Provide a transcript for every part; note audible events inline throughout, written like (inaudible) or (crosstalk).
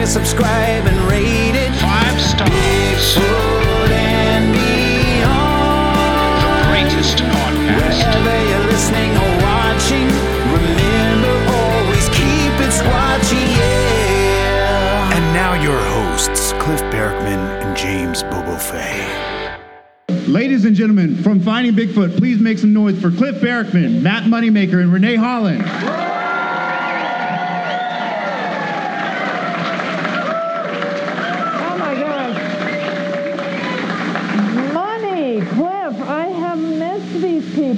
share, subscribe, and rate it. Five stars. Bigfoot and beyond. The greatest podcast. Wherever you're listening or watching, remember always keep it squatchy, yeah. And now your hosts, Cliff Barackman and James Bobo Fay. Ladies and gentlemen, from Finding Bigfoot, please make some noise for Cliff Barackman, Matt Moneymaker, and Ranae Holland.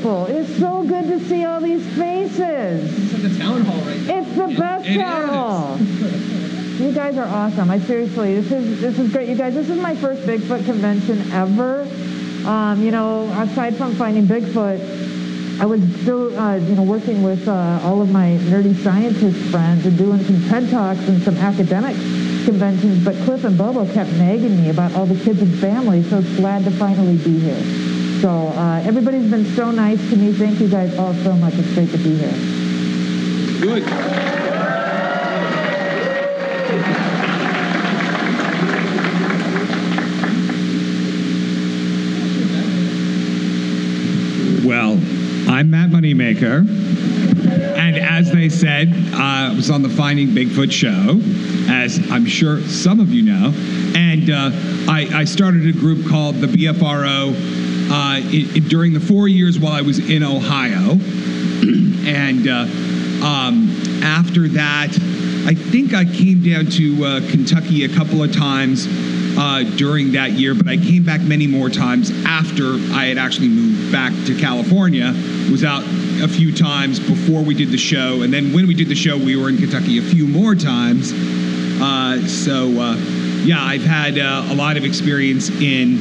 People. It's so good to see all these faces. It's like a town hall right now. It's the best it town is. hall. You guys are awesome. I seriously, this is this is great. You guys, this is my first Bigfoot convention ever. Um, you know, aside from finding Bigfoot, I was still, uh, you know, working with uh, all of my nerdy scientist friends and doing some TED Talks and some academic conventions, but Cliff and Bobo kept nagging me about all the kids and families, so it's glad to finally be here. So uh, everybody's been so nice to me. Thank you guys all so much. It's great to be here. Good. Well, I'm Matt Moneymaker, and as they said, uh, I was on the Finding Bigfoot show, as I'm sure some of you know, and uh, I, I started a group called the BFRO uh, i i- during the four years while I was in Ohio, (clears throat) and uh, um, after that, I think I came down to uh, Kentucky a couple of times uh, during that year, but I came back many more times after I had actually moved back to California. Was out a few times before we did the show, and then when we did the show, we were in Kentucky a few more times. Uh, so, uh, yeah, I've had a lot of experience in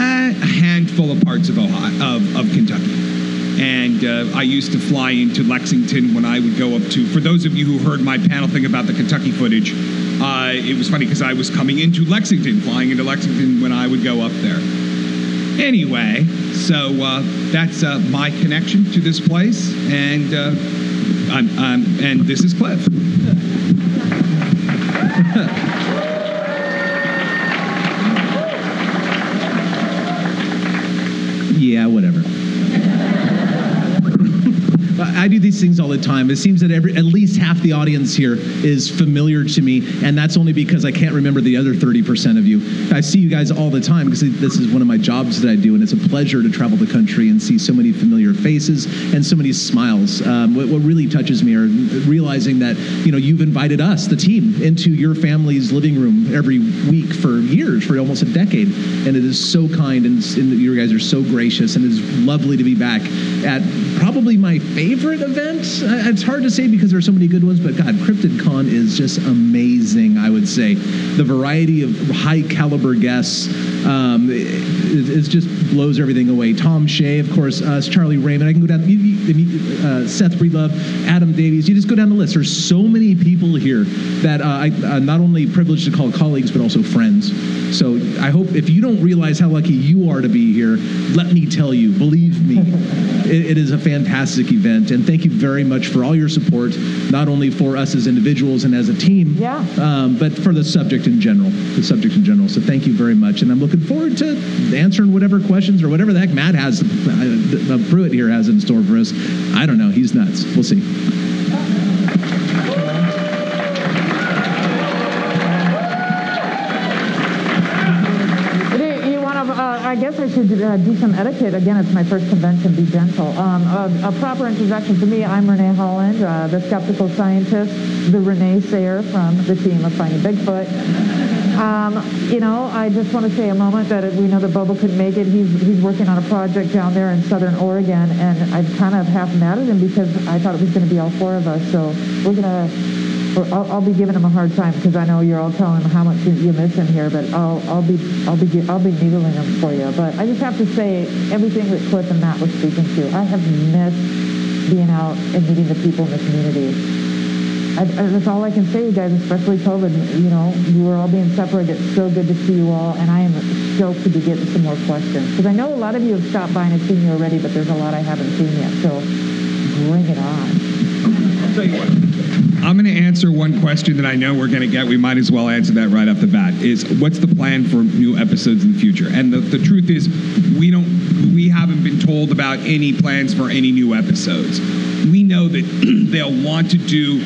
a handful of parts of Ohio, of, of Kentucky. And uh, I used to fly into Lexington when I would go up to. For those of you who heard my panel thing about the Kentucky footage, uh, it was funny because I was coming into Lexington, flying into Lexington when I would go up there. Anyway, so uh, that's uh, my connection to this place, and uh, I'm, I'm, and this is Cliff. (laughs) I do these things all the time. It seems that every, at least half the audience here is familiar to me, and that's only because I can't remember the other 30% of you. I see you guys all the time because this is one of my jobs that I do, and it's a pleasure to travel the country and see so many familiar faces and so many smiles. Um, what, what really touches me are realizing that you know you've invited us, the team, into your family's living room every week for years, for almost a decade, and it is so kind, and, and you guys are so gracious, and it is lovely to be back at probably my favorite event. Uh, It's hard to say because there are so many good ones, but God, Cryptid Con is just amazing. I would say the variety of high caliber guests um, it, it just blows everything away. Tom Shea, of course, us, Charlie Raymond. I can go down. You, uh, Seth Breedlove, Adam Davies. You just go down the list. There's so many people here that uh, I, I'm not only privileged to call colleagues, but also friends. So I hope if you don't realize how lucky you are to be here, let me tell you, believe me, (laughs) it, it is a fantastic event. And thank you very much for all your support, not only for us as individuals and as a team, Yeah. um, but for the subject in general, the subject in general. So thank you very much. And I'm looking forward to answering whatever questions or whatever the heck Matt has, uh, uh, Pruitt here has in store for us. I don't know. He's nuts. We'll see. Uh, I guess I should uh, do some etiquette. Again, it's my first convention, be gentle. Um, a, a proper introduction to me, I'm Ranae Holland, uh, the skeptical scientist, the Renee Sayer from the team of Finding Bigfoot. Um, you know, I just want to say a moment that we know that Bobo couldn't make it. He's, he's working on a project down there in southern Oregon, and I'm kind of half mad at him because I thought it was going to be all four of us. So we're going to I'll, I'll be giving him a hard time because I know you're all telling him how much you, you miss him here, but I'll, I'll be, I'll be, I'll be needling him for you. But I just have to say, everything that Cliff and Matt were speaking to, I have missed being out and meeting the people in the community. I, that's all I can say, you guys, especially COVID. You know, you were all being separated. It's so good to see you all, and I am stoked to be getting some more questions because I know a lot of you have stopped by and have seen you already, but there's a lot I haven't seen yet. So bring it on. I'll tell you what. I'm going to answer one question that I know we're going to get. We might as well answer that right off the bat. Is what's the plan for new episodes in the future? And the, the truth is, we don't, we haven't been told about any plans for any new episodes. We know that (clears throat) they'll want to do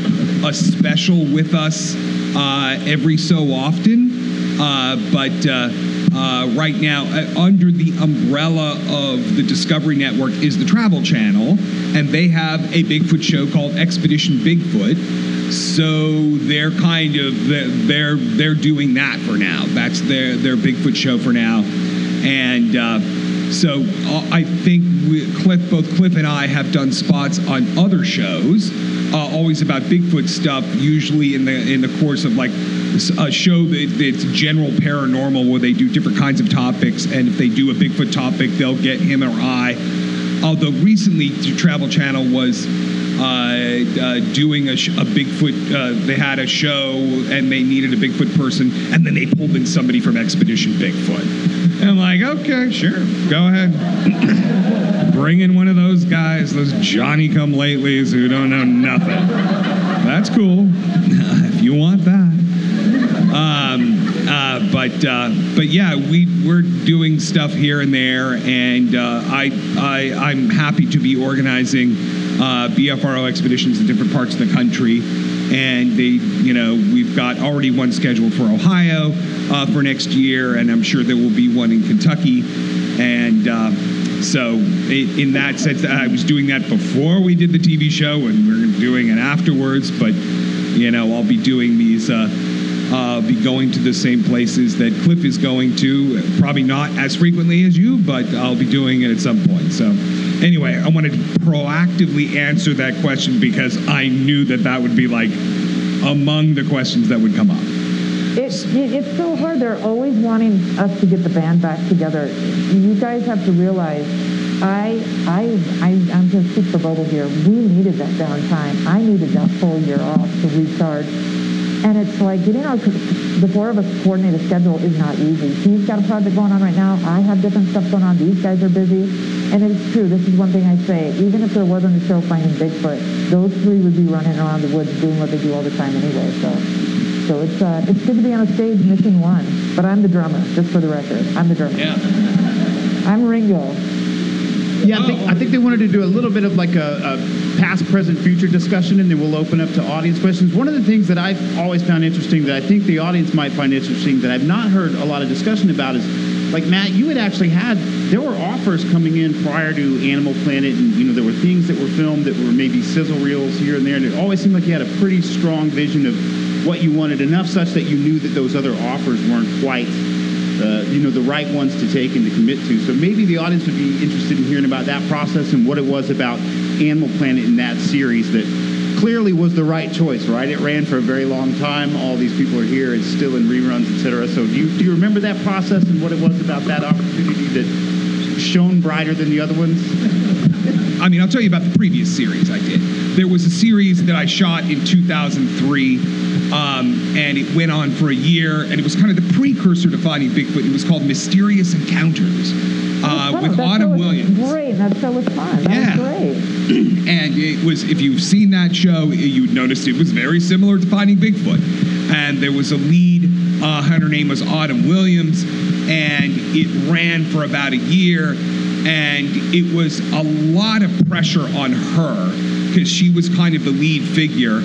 a special with us uh, every so often, uh, but. Uh, right now, uh, under the umbrella of the Discovery Network, is the Travel Channel, and they have a Bigfoot show called Expedition Bigfoot. So they're kind of they're they're doing that for now. That's their their Bigfoot show for now, and uh, so uh, I think we, Cliff, both Cliff and I have done spots on other shows, uh, always about Bigfoot stuff. Usually in the in the course of like a show that, that's general paranormal, where they do different kinds of topics, and if they do a Bigfoot topic, they'll get him or I. Although recently, the Travel Channel was uh, uh, doing a, a Bigfoot. Uh, they had a show and they needed a Bigfoot person, and then they pulled in somebody from Expedition Bigfoot. And I'm like, okay, sure, go ahead. (coughs) Bring in one of those guys, those Johnny come latelys who don't know nothing. That's cool. (laughs) if you want that. Uh, but uh, but yeah, we we're doing stuff here and there, and uh, I I I'm happy to be organizing uh, BFRO expeditions in different parts of the country, and they you know we've got already one scheduled for Ohio uh, for next year, and I'm sure there will be one in Kentucky, and. Uh, so, in that sense, I was doing that before we did the TV show, and we're doing it afterwards. But, you know, I'll be doing these uh, be going to the same places that Cliff is going to. Probably not as frequently as you, but I'll be doing it at some point. So, anyway, I wanted to proactively answer that question because I knew that that would be like among the questions that would come up. It, it, it's so hard. They're always wanting us to get the band back together. You guys have to realize, I, I, I, I'm just the bubble here. We needed that downtime. I needed that full year off to recharge. And it's like getting our, the four of us coordinate a schedule is not easy. He's got a project going on right now. I have different stuff going on. These guys are busy. And it's true. This is one thing I say. Even if there wasn't a show finding Bigfoot, those three would be running around the woods doing what they do all the time anyway. So, so it's uh, it's good to be on a stage missing one. But I'm the drummer, just for the record. I'm the drummer. Yeah. I'm Ringo. Yeah, I think, I think they wanted to do a little bit of like a, a past, present, future discussion, and then we'll open up to audience questions. One of the things that I've always found interesting that I think the audience might find interesting that I've not heard a lot of discussion about is, like Matt, you had actually had there were offers coming in prior to Animal Planet, and you know there were things that were filmed that were maybe sizzle reels here and there, and it always seemed like you had a pretty strong vision of what you wanted, enough such that you knew that those other offers weren't quite uh, you know, the right ones to take and to commit to. So maybe the audience would be interested in hearing about that process and what it was about Animal Planet in that series that clearly was the right choice, right? It ran for a very long time. All these people are here. It's still in reruns, etc. So do you, do you remember that process and what it was about that opportunity that shone brighter than the other ones? (laughs) I mean, I'll tell you about the previous series I did. There was a series that I shot in 2003, um, and it went on for a year, and it was kind of the precursor to Finding Bigfoot. It was called Mysterious Encounters uh, Fun. with Autumn was Williams. Great. That show was fun. That Yeah. was great. (clears throat) and it was if you've seen that show you noticed it was very similar to finding bigfoot and there was a lead uh, her name was autumn williams and it ran for about a year and it was a lot of pressure on her because she was kind of the lead figure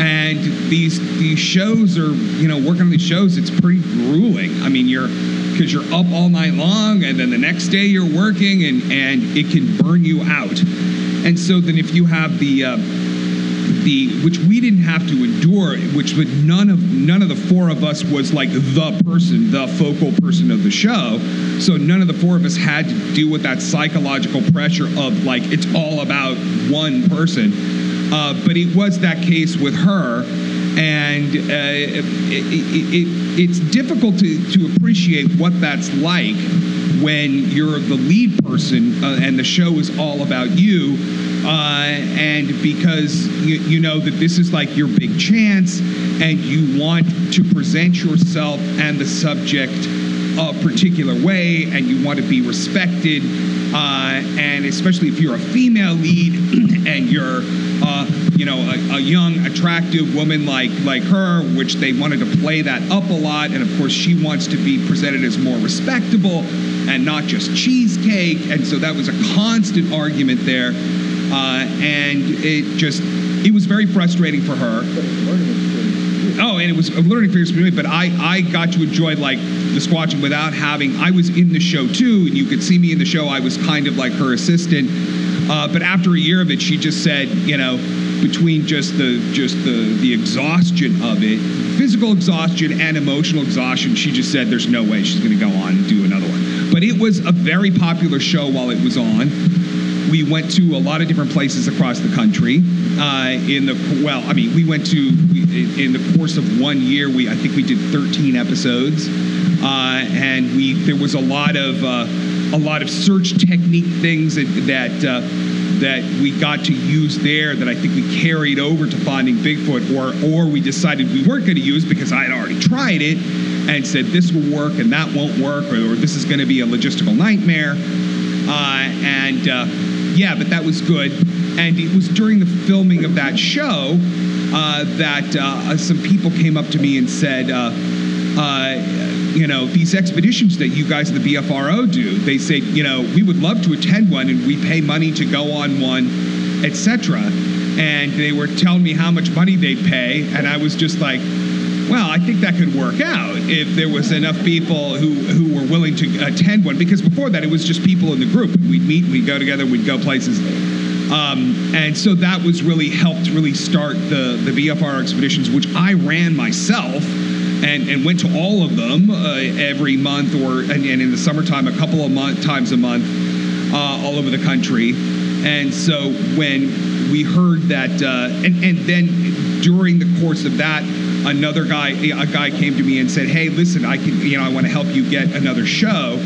and these these shows are you know working on these shows it's pretty grueling i mean you're because you're up all night long and then the next day you're working and and it can burn you out and so then if you have the uh, the which we didn't have to endure, which but none of none of the four of us was like the person, the focal person of the show. So none of the four of us had to deal with that psychological pressure of like it's all about one person. Uh, but it was that case with her, and uh, it, it, it, it's difficult to, to appreciate what that's like when you're the lead person uh, and the show is all about you uh, and because you, you know that this is like your big chance and you want to present yourself and the subject a particular way and you want to be respected uh, and especially if you're a female lead (clears throat) and you're, uh, you know, a, a young, attractive woman like like her, which they wanted to play that up a lot, and of course she wants to be presented as more respectable and not just cheesecake, and so that was a constant argument there, uh, and it just it was very frustrating for her. Oh, and it was a learning experience for me, but I, I got to enjoy like the squatching without having. I was in the show too, and you could see me in the show. I was kind of like her assistant. Uh, but after a year of it, she just said, you know, between just the just the the exhaustion of it, physical exhaustion and emotional exhaustion, she just said, there's no way she's going to go on and do another one. But it was a very popular show while it was on we went to a lot of different places across the country. Uh, in the well, I mean, we went to in the course of one year. We I think we did 13 episodes, uh, and we there was a lot of uh, a lot of search technique things that that. Uh, that we got to use there that I think we carried over to finding Bigfoot, or or we decided we weren't going to use because I had already tried it and said this will work and that won't work, or, or this is going to be a logistical nightmare. Uh, and uh, yeah, but that was good. And it was during the filming of that show uh, that uh, some people came up to me and said, uh, uh, you know, these expeditions that you guys at the BFRO do, they say, you know, we would love to attend one and we pay money to go on one, etc. And they were telling me how much money they'd pay, and I was just like, well, I think that could work out if there was enough people who, who were willing to attend one. Because before that, it was just people in the group. We'd meet, we'd go together, we'd go places. Um, and so that was really helped really start the, the BFR expeditions, which I ran myself and, and went to all of them uh, every month or, and, and in the summertime, a couple of month, times a month uh, all over the country. And so when we heard that, uh, and, and then during the course of that, another guy, a guy came to me and said, "Hey, listen, I can, you know, I want to help you get another show."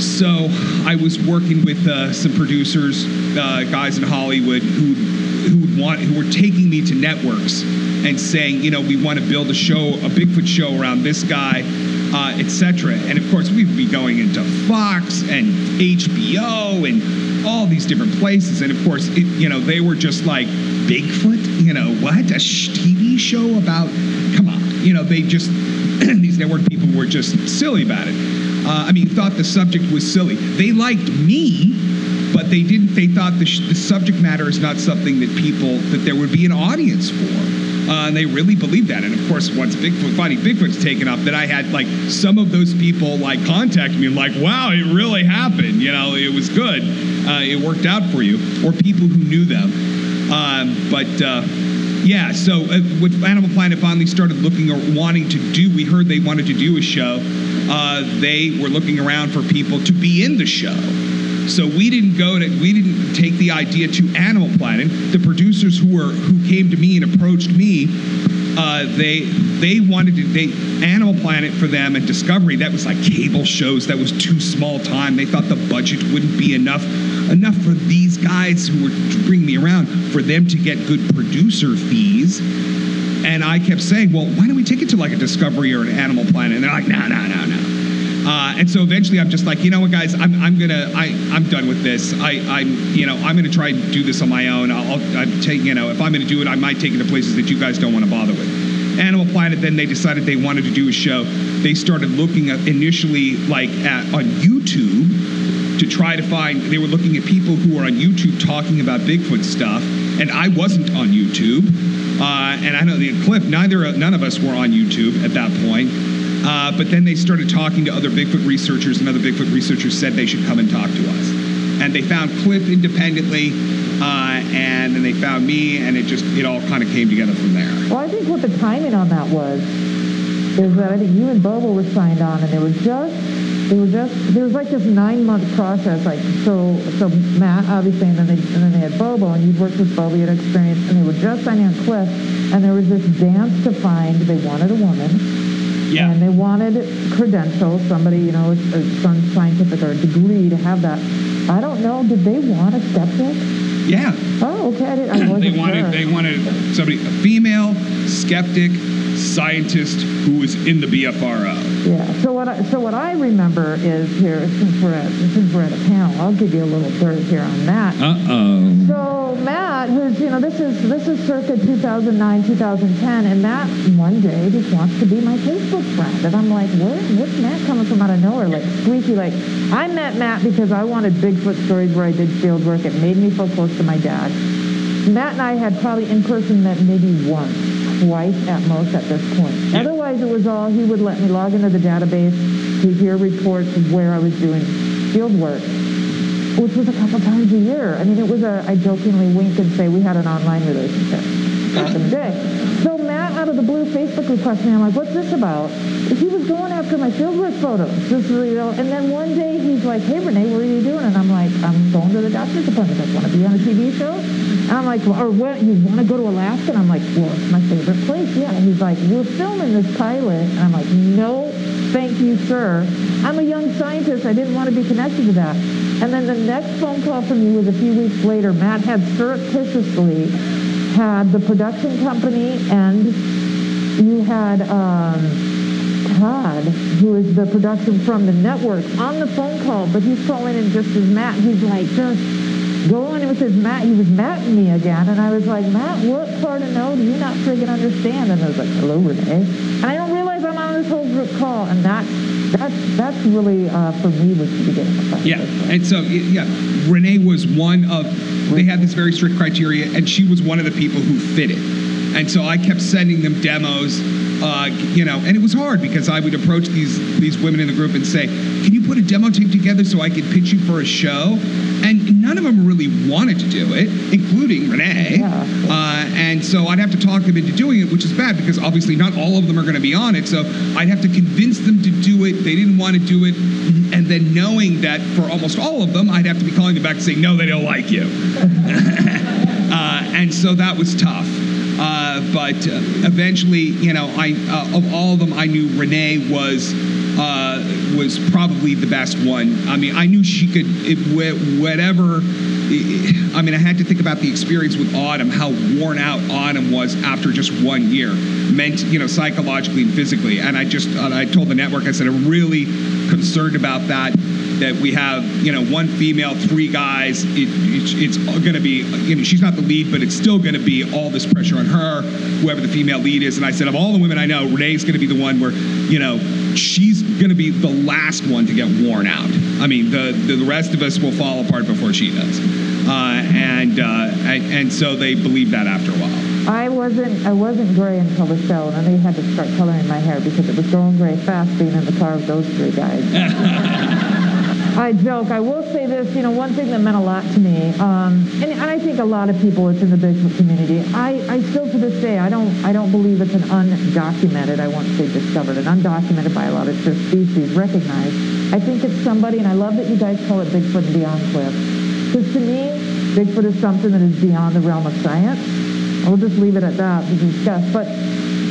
So I was working with uh, some producers, uh, guys in Hollywood who who want who were taking me to networks and saying, you know, we want to build a show, a Bigfoot show around this guy, uh, etc. And of course, we'd be going into Fox and HBO and all these different places. And of course, it, you know, they were just like Bigfoot. You know, what a TV show about? Come on, you know, they just (clears throat) these network people were just silly about it. Uh, I mean, thought the subject was silly. They liked me, but they didn't. They thought the, sh- the subject matter is not something that people that there would be an audience for. Uh, and they really believed that. And of course, once Bigfoot finding Bigfoot's taken up, then I had like some of those people like contact me like, wow, it really happened. You know, it was good. Uh, it worked out for you. Or people who knew them. Um, but uh, yeah, so uh, with Animal Planet finally started looking or wanting to do, we heard they wanted to do a show. Uh, they were looking around for people to be in the show. So we didn't go to, we didn't take the idea to Animal Planet. The producers who were who came to me and approached me, uh, they they wanted to they Animal Planet for them and Discovery. That was like cable shows. That was too small time. They thought the budget wouldn't be enough enough for these guys who were bringing me around for them to get good producer fees. And I kept saying, well, why don't we take it to like a Discovery or an Animal Planet? And they're like, no, no, no, no. Uh, and so eventually I'm just like, you know what, guys, I'm, I'm gonna, I, I'm done with this. I, I'm, you know, I'm gonna try and do this on my own. I'll, I'll I'm take, you know, if I'm gonna do it, I might take it to places that you guys don't want to bother with. Animal Planet, then they decided they wanted to do a show. They started looking at initially like at on YouTube to try to find. They were looking at people who were on YouTube talking about Bigfoot stuff, and I wasn't on YouTube. Uh, and I know the Cliff, neither none of us were on YouTube at that point. Uh, but then they started talking to other Bigfoot researchers, and other Bigfoot researchers said they should come and talk to us. And they found Cliff independently, uh, and then they found me, and it just it all kind of came together from there. Well, I think what the timing on that was is that I think you and Bobo were signed on, and they were just they were just there was like this nine month process. Like so, so Matt obviously, and then they and then they had Bobo, and you'd worked with Bobo, you had experience, and they were just signing on Cliff, and there was this dance to find. They wanted a woman. Yeah. And they wanted credentials, somebody, you know, a, some scientific or a degree to have that. I don't know. Did they want a skeptic? Yeah. Oh, okay. I, didn't, I wasn't they wanted sure. they wanted somebody a female skeptic scientist who was in the BFRO. Yeah. So what I, so what I remember is here since we're at since we're at a panel, I'll give you a little dirt here on Matt. Uh oh. So Matt, who's you know this is this is circa 2009 2010, and Matt one day just wants to be my Facebook friend, and I'm like, where where's Matt coming from out of nowhere? Like squeaky, like I met Matt because I wanted Bigfoot stories where I did field work. It made me feel close to my dad. Matt and I had probably in person met maybe once, twice at most at this point. Otherwise, it was all he would let me log into the database to hear reports of where I was doing field work, which was a couple times a year. I mean, it was a, I jokingly wink and say we had an online relationship back in the day. So out of the blue, Facebook request me. I'm like, what's this about? He was going after my fieldwork photos. This, is, you know, and then one day he's like, hey, Ranae, what are you doing? And I'm like, I'm going to the doctor's appointment. I want to be on a TV show. And I'm like, well, or what? You want to go to Alaska? And I'm like, well, it's my favorite place. Yeah. And he's like, we're filming this pilot. And I'm like, no, thank you, sir. I'm a young scientist. I didn't want to be connected to that. And then the next phone call from you was a few weeks later. Matt had surreptitiously had the production company and you had um, Todd, who is the production from the network, on the phone call, but he's calling in just as Matt. He's like, just go on with his Matt. He was Matting me again. And I was like, Matt, what part of no do you not friggin' understand? And I was like, hello, Ranae. And I don't realize I'm on this whole group call. And that's, that's, that's really, uh, for me, was the beginning of that. Yeah, and so yeah, Ranae was one of. They had this very strict criteria, and she was one of the people who fit it. And so I kept sending them demos, uh, you know, and it was hard because I would approach these these women in the group and say, "Can you put a demo tape together so I could pitch you for a show?" And none of them really wanted to do it, including Ranae. Yeah. Uh, and so I'd have to talk them into doing it, which is bad because obviously not all of them are going to be on it. So I'd have to convince them to do it. They didn't want to do it. And then knowing that for almost all of them, I'd have to be calling them back and saying, no, they don't like you. (laughs) uh, and so that was tough. Uh, but uh, eventually, you know, I uh, of all of them, I knew Ranae was uh, was probably the best one. I mean, I knew she could it, wh- whatever. I mean, I had to think about the experience with Autumn, how worn out Autumn was after just one year, meant you know psychologically and physically. And I just I told the network, I said I'm really concerned about that. That we have, you know, one female, three guys. It, it's it's going to be, you know, she's not the lead, but it's still going to be all this pressure on her, whoever the female lead is. And I said, of all the women I know, Ranae's going to be the one where, you know, she's going to be the last one to get worn out. I mean, the the, rest of us will fall apart before she does. Uh, and, uh, and and so they believe that after a while. I wasn't I wasn't gray until the show, and then they had to start coloring my hair because it was going gray fast being in the car with those three guys. (laughs) I joke. I will say this. You know, one thing that meant a lot to me, um, and, and I think a lot of people it's in the Bigfoot community. I, I still to this day I don't I don't believe it's an undocumented. I won't say discovered, an undocumented by a lot of just species recognized. I think it's somebody, and I love that you guys call it Bigfoot and Beyond Cliff, because to me, Bigfoot is something that is beyond the realm of science. We'll just leave it at that to discuss. But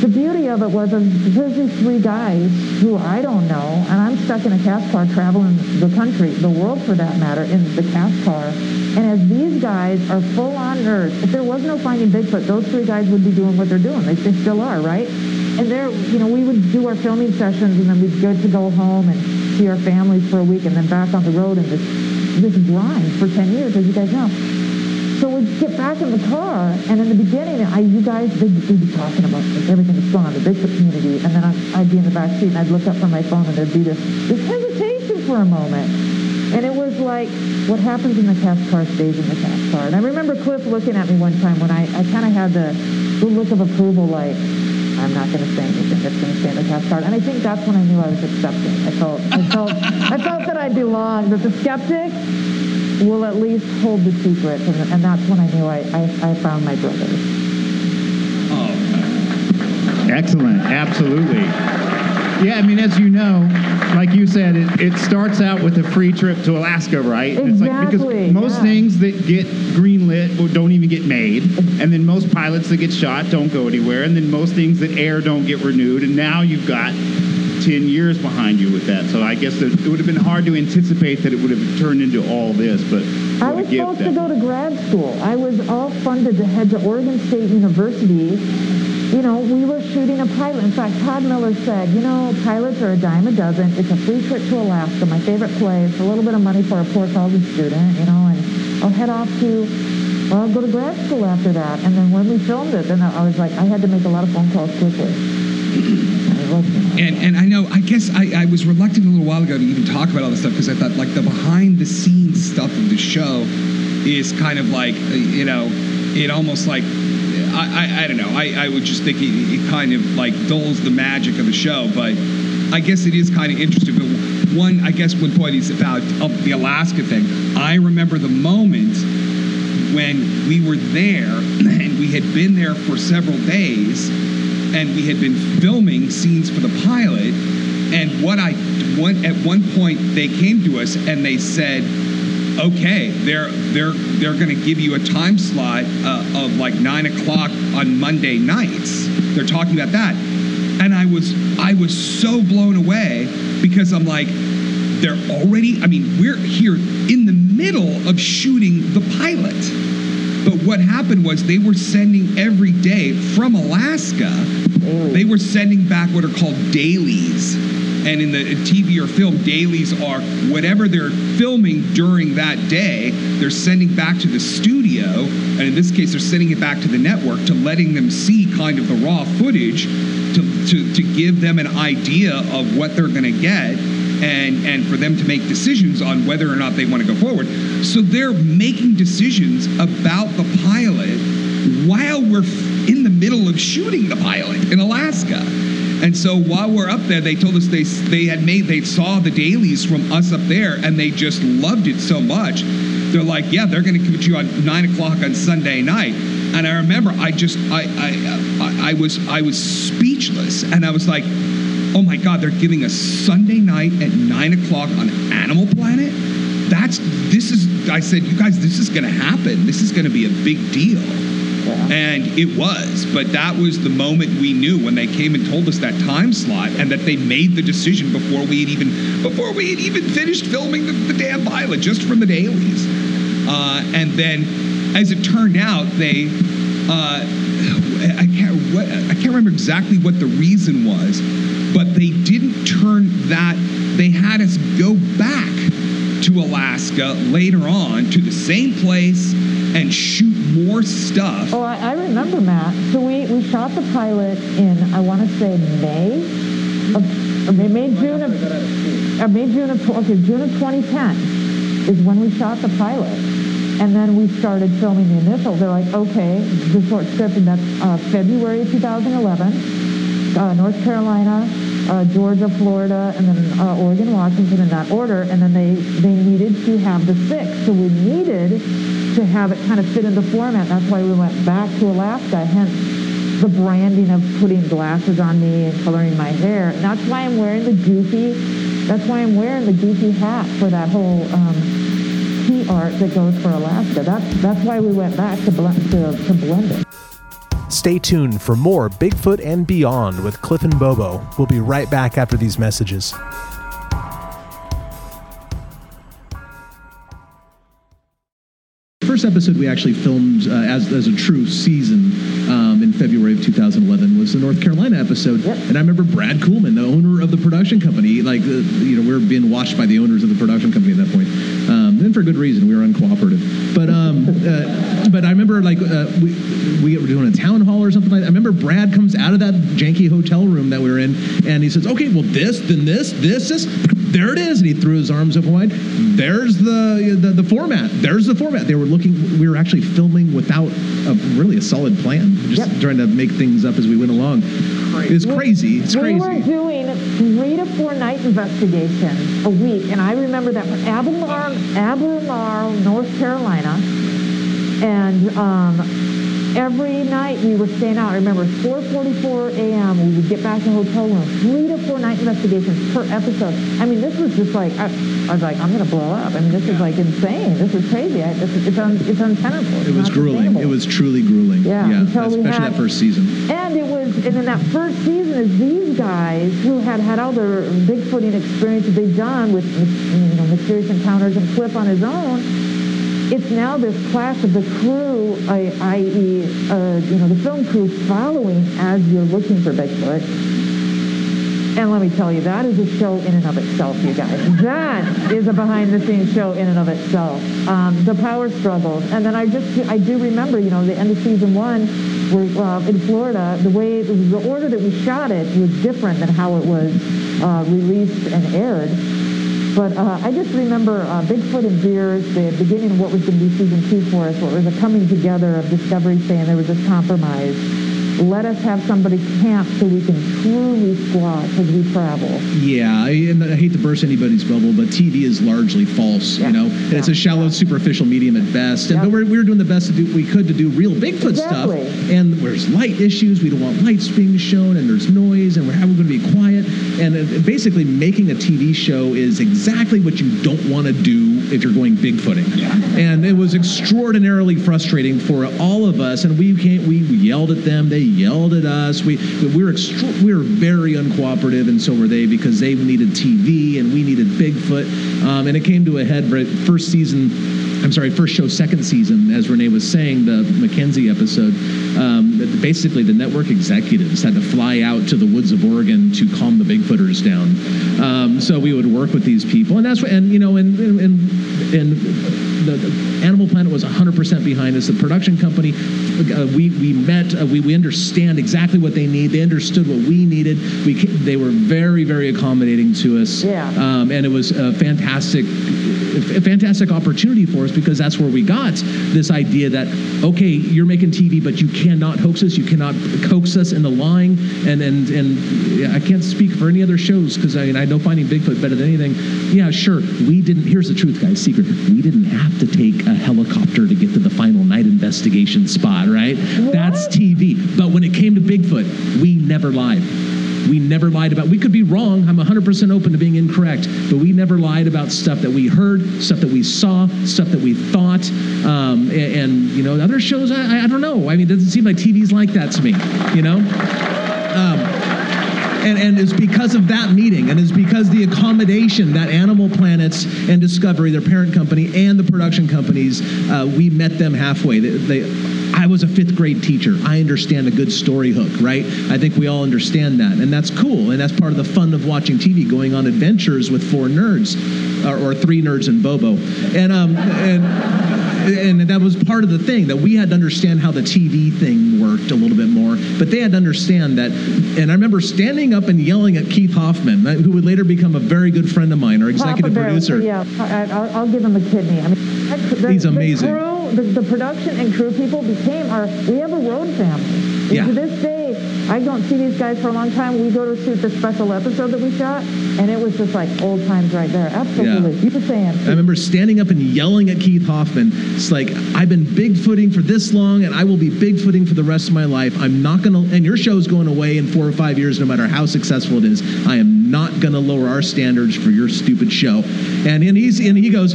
the beauty of it was uh, here's these three guys who I don't know, and I'm stuck in a cast car traveling the country, the world for that matter, in the cast car. And as these guys are full on nerds, if there was no Finding Bigfoot, those three guys would be doing what they're doing. They, still are, right? And they're, you know, we would do our filming sessions, and then we'd go to go home and see our families for a week, and then back on the road and this this grind for 10 years, as you guys know. So we'd get back in the car, and in the beginning, I, you guys, they'd, they'd be talking about everything that's going on in the Bigfoot community, and then I'd, I'd be in the back seat, and I'd look up from my phone, and there'd be this, this hesitation for a moment. And it was like, what happens in the cast car stays in the cast car. And I remember Cliff looking at me one time when I, I kind of had the, the look of approval, like, I'm not going to say anything that's going to stay in the cast card. And I think that's when I knew I was accepted. I felt, I felt, I felt that I belonged. That the skeptic will at least hold the secret, and, and that's when I knew I, I, I found my brothers. Oh, excellent. Absolutely. Yeah, I mean, as you know, like you said, it, it starts out with a free trip to Alaska, right? And It's like Exactly, because most yeah. things that get greenlit don't even get made, and then most pilots that get shot don't go anywhere, and then most things that air don't get renewed, and now you've got 10 years behind you with that. So I guess that it would have been hard to anticipate that it would have turned into all this, but I was supposed to go to grad school. I was all funded to head to Oregon State University you know, we were shooting a pilot. In fact, Todd Miller said, you know, pilots are a dime a dozen. It's a free trip to Alaska, my favorite place, a little bit of money for a poor college student, you know, and I'll head off to, well, I'll go to grad school after that. And then when we filmed it, then I was like, I had to make a lot of phone calls quickly. (clears throat) And And I know I guess I, I was reluctant a little while ago to even talk about all this stuff because I thought like the behind the scenes stuff of the show is kind of like uh, you know it almost like I, I, I don't know. I, I would just think it, it kind of like dulls the magic of the show but I guess it is kind of interesting. But one I guess one point is about the Alaska thing. I remember the moment when we were there (clears throat) and we had been there for several days and we had been filming scenes for the pilot and what i one at one point they came to us and they said okay they're they're they're going to give you a time slot uh, of like nine o'clock on monday nights. They're talking about that. And i was i was so blown away because i'm like they're already i mean we're here in the middle of shooting the pilot but what happened was they were sending every day from Alaska, they were sending back what are called dailies. And in the TV or film, dailies are whatever they're filming during that day, they're sending back to the studio. And in this case, they're sending it back to the network to letting them see kind of the raw footage to, to, to give them an idea of what they're going to get and and for them to make decisions on whether or not they want to go forward. So they're making decisions about the pilot while we're in the middle of shooting the pilot in Alaska. And so while we're up there, they told us they they had made they saw the dailies from us up there, and they just loved it so much. They're like, yeah, they're going to give you on nine o'clock on Sunday night. And I remember, I just I I I, I was I was speechless, and I was like, oh my God, they're giving us Sunday night at nine o'clock on Animal Planet. That's this is. I said, you guys, this is going to happen. This is going to be a big deal. Yeah. And it was, but that was the moment we knew when they came and told us that time slot, and that they made the decision before we had even before we had even finished filming the, the damn pilot, just from the dailies. Uh, and then, as it turned out, they uh, I can't what, I can't remember exactly what the reason was, but they didn't turn that. They had us go back to Alaska later on to the same place and shoot more stuff. Oh, I, I remember, Matt. So we, we shot the pilot in, I want to say May, of, or May, June of, uh, May, June of, okay, June of 2010 is when we shot the pilot. And then we started filming the initial. They're like, okay, the short script, and that's uh, February of 2011, uh, North Carolina, uh, Georgia, Florida, and then uh, Oregon, Washington in that order. And then they, they needed to have the six. So we needed to have it kind of fit into format. That's why we went back to Alaska, hence the branding of putting glasses on me and coloring my hair. And that's why I'm wearing the goofy, that's why I'm wearing the goofy hat for that whole um, key art that goes for Alaska. That's, that's why we went back to, blend, to, to blend it. Stay tuned for more Bigfoot and Beyond with Cliff and Bobo. We'll be right back after these messages. first episode we actually filmed uh, as, as a true season um, in February of 2011 was the North Carolina episode. Yep. And I remember Brad Coolman, the owner of the production company, like, uh, you know, we were being watched by the owners of the production company at that point. Um, and for good reason, we were uncooperative. But um, uh, but I remember like uh, we, we were doing a town hall or something like that. I remember Brad comes out of that janky hotel room that we were in and he says, okay, well, this, then this, this, this, (clears throat) there it is. And he threw his arms up wide. There's the, the, the format. There's the format. They were looking, we were actually filming without a, really a solid plan, just Yep. trying to make things up as we went along. It's crazy. It's crazy. we were doing three to four night investigations a week, and I remember that for Albemarle, Albemarle, North Carolina, and um, every night we were staying out. I remember 4:44 a.m. We would get back in the hotel room. Three to four night investigations per episode. I mean, this was just like I, I was like, I'm gonna blow up. I mean, this is like insane. This is crazy. I, this is, it's un, it's untenable. It's It was grueling. It was truly grueling. Yeah, we especially had- that first season. And it was, and in that first season, is these guys who had had all their Bigfooting experiences they've done with, you know, mysterious encounters and Cliff on his own, it's now this class of the crew, i.e., uh, you know, the film crew following as you're looking for Bigfoot. And let me tell you, that is a show in and of itself, you guys. That is a behind-the-scenes show in and of itself. Um, the power struggles, and then I just I do remember, you know, the end of season one, where uh, in Florida, the way the order that we shot it was different than how it was uh, released and aired. But uh, I just remember uh, Bigfoot and Beers, the beginning of what was going to be season two for us, what was a coming together of Discovery saying there was this compromise. Let us have somebody camp so we can truly squat as we travel. Yeah, I, and I hate to burst anybody's bubble, but TV is largely false. Yeah, You know, and it's a shallow, superficial medium at best. And, Yeah. But we're, we were doing the best to do, we could to do real Bigfoot Exactly. stuff. And there's light issues. We don't want lights being shown, and there's noise, and we're how we're going to be quiet. And uh, basically, making a TV show is exactly what you don't want to do if you're going Bigfooting. Yeah. And it was extraordinarily frustrating for all of us. And we can't. We yelled at them. They yelled at us. We we were extra, we were very uncooperative, and so were they because they needed TV and we needed Bigfoot. Um, and it came to a head right first season. I'm sorry, first show, second season, as Ranae was saying, the Mackenzie episode. Um, basically, the network executives had to fly out to the woods of Oregon to calm the Bigfooters down. Um, so we would work with these people, and that's what, and you know, and and, and the, the Animal Planet was 100% behind us. The production company, uh, we we met, uh, we we understand exactly what they need. They understood what we needed. We they were very very accommodating to us. Yeah. Um, and it was a fantastic, a fantastic opportunity for us because that's where we got this idea that okay, you're making TV, but you cannot hoax us, you cannot coax us into lying, and and and I can't speak for any other shows because I mean I know Finding Bigfoot better than anything. Yeah, sure, we didn't. Here's the truth, guys. Secret: we didn't have to take a helicopter to get to the final night investigation spot, right? That's TV. But when it came to Bigfoot, we never lied. We never lied about. We could be wrong. I'm 100% open to being incorrect, but we never lied about stuff that we heard, stuff that we saw, stuff that we thought. Um, and, and you know, other shows, I, I don't know. I mean, it doesn't seem like TV's like that to me. You know. Um, and, and it's because of that meeting, and it's because the accommodation that Animal Planets and Discovery, their parent company, and the production companies, uh, we met them halfway. They, they, I was a fifth grade teacher. I understand a good story hook, right? I think we all understand that, and that's cool, and that's part of the fun of watching TV, going on adventures with four nerds, or, or three nerds and Bobo, and um, and and that was part of the thing that we had to understand how the TV thing worked a little bit more. But they had to understand that. And I remember standing up and yelling at Keith Hoffman, who would later become a very good friend of mine, our executive Bear, producer. Yeah, I, I'll, I'll give him a kidney. I mean, that- the, He's amazing. The crew, the, the production and crew people became our. We have a road family. And Yeah. To this day, I don't see these guys for a long time. We go to shoot the special episode that we shot, and it was just like old times right there. Absolutely. You were saying. I remember standing up and yelling at Keith Hoffman. It's like, I've been bigfooting for this long and I will be bigfooting for the rest of my life. I'm not going to, and your show's going away in four or five years, no matter how successful it is. I am not going to lower our standards for your stupid show. And, and, he's, and he goes,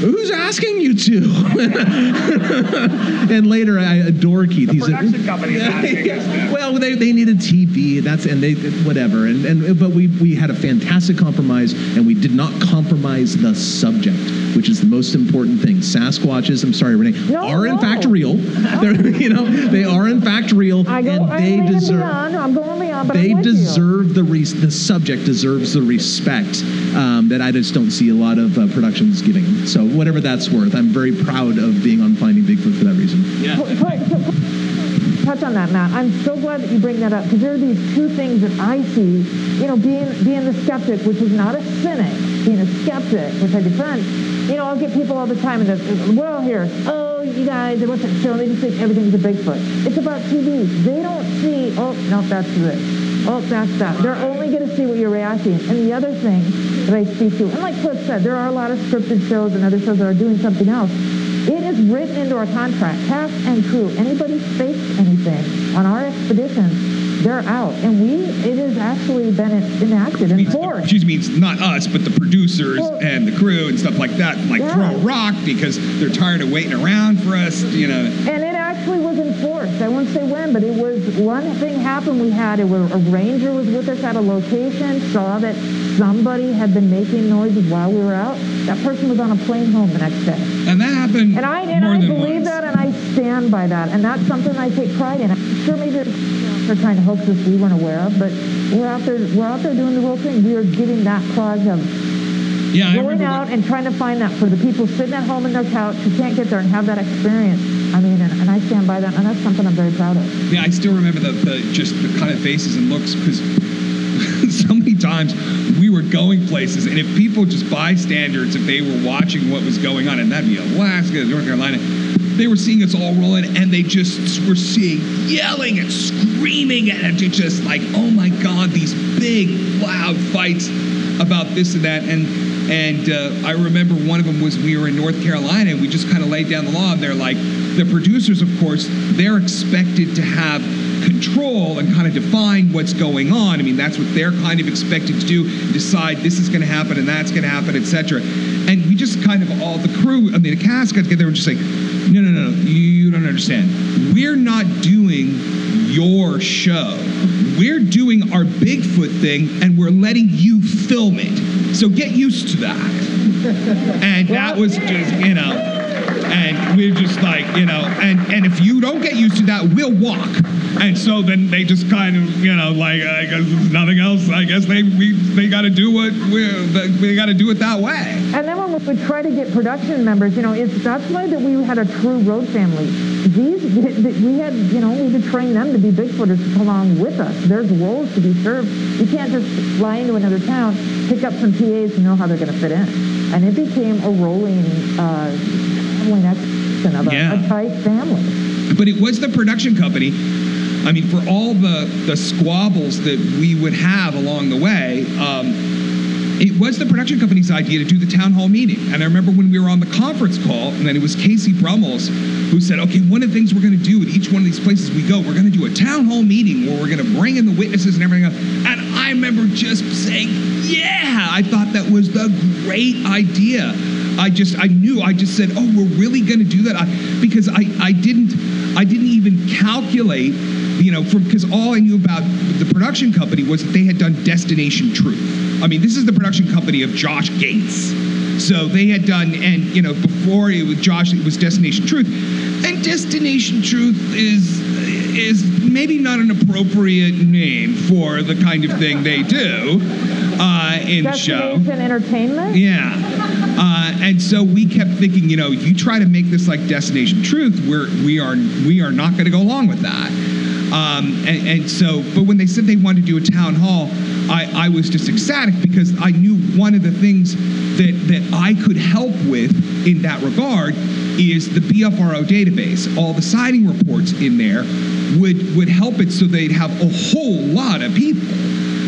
Who's asking you to? (laughs) and later, I adore Keith. he's production company is asking us to. (laughs) well, they, they needed TV. That's and they whatever. And and but we we had a fantastic compromise, and we did not compromise the subject, which is the most important thing. Sasquatches, I'm sorry, Ranae, No, are in fact real. (laughs) They're you know they are in fact real, I go. and I'm they deserve. beyond. I'm going beyond. But They I'm with you. deserve the res- the subject deserves the respect um, that I just don't see a lot of uh, productions giving. So whatever that's worth, I'm very proud of being on Finding Bigfoot for that reason. Put- put- put- touch on that, Matt. I'm so glad that you bring that up because there are these two things that I see. You know, being being the skeptic, which is not a cynic, being a skeptic, which I defend. You know, I'll get people all the time, and the, all here. Oh, you guys, what's that show? They just think everything's a Bigfoot. It's about TV. They don't see. Oh, no, that's this. Oh, that's that. They're only going to see what you're reacting. And the other thing that I speak to, and like Cliff said, there are a lot of scripted shows and other shows that are doing something else. It is written into our contract, cast and crew. Anybody fakes anything on our expeditions, they're out. And we, it has actually been enacted, enforced. excuse me, it's not us, but the producers Well- and the crew and stuff like that, like Yeah. throw a rock because they're tired of waiting around for us, you know. And it actually was enforced. I won't say when, but it was one thing happened. We had it where a ranger was with us at a location, saw that somebody had been making noises while we were out. that person was on a plane home the next day. And that happened And I and I believe once. that, and I stand by that, and that's something I take pride in. I'm sure maybe it's, you know, they're trying to hoax us we weren't aware of, but we're out there we're out there doing the real thing. We are giving that cause of Yeah, going out and trying to find that for the people sitting at home in their couch who can't get there and have that experience. I mean, and, and I stand by that, and that's something I'm very proud of. Yeah, I still remember the, the just the kind of faces and looks because (laughs) so many times we were going places, and if people just bystanders, if they were watching what was going on, and that'd be Alaska, North Carolina, they were seeing us all rolling, and they just were seeing yelling and screaming, and just like, oh my God, these big loud fights about this and that, and and uh, I remember one of them was we were in North Carolina, and we just kind of laid down the law, and they're like, the producers, of course, they're expected to have control and kind of define what's going on. I mean, that's what they're kind of expected to do, decide this is going to happen and that's going to happen, etc. And we just kind of all the crew, I mean, the cast got together and just like, no, no, no, no, you don't understand. We're not doing your show. We're doing our Bigfoot thing and we're letting you film it. So get used to that. (laughs) And that was just, you know, and we're just like, you know, and and if you don't get used to that, we'll walk. And so then they just kind of, you know, like I guess there's nothing else. I guess they we they got to do what we they got to do it that way. And then when we would try to get production members, you know, it's that's why that we had a true road family. These we had, you know, we had to train them to be Bigfooters to come along with us. There's roles to be served. You can't just fly into another town, pick up some PAs and know how they're going to fit in. And it became a rolling, uh, exhibition of a, Yeah. a tight family. But it was the production company. I mean, for all the the squabbles that we would have along the way. Um, it was the production company's idea to do the town hall meeting. And I remember when we were on the conference call, and then it was Casey Brumels who said, okay, one of the things we're going to do at each one of these places we go, we're going to do a town hall meeting where we're going to bring in the witnesses and everything else. And I remember just saying, yeah, I thought that was the great idea. I just, I knew, I just said, oh, we're really going to do that. I, because I, I didn't, I didn't even calculate, you know, from, because all I knew about the production company was that they had done Destination Truth. I mean, this is the production company of Josh Gates. So they had done, and you know, before it was Josh, it was Destination Truth, and Destination Truth is is maybe not an appropriate name for the kind of thing they do uh, in the show. Destination entertainment. Yeah. Uh, and so we kept thinking, you know, if you try to make this like Destination Truth, we're we are we are not going to go along with that. Um, and, and so, but when they said they wanted to do a town hall, I, I was just ecstatic because I knew one of the things that that I could help with in that regard is the BFRO database. All the sighting reports in there would would help it so they'd have a whole lot of people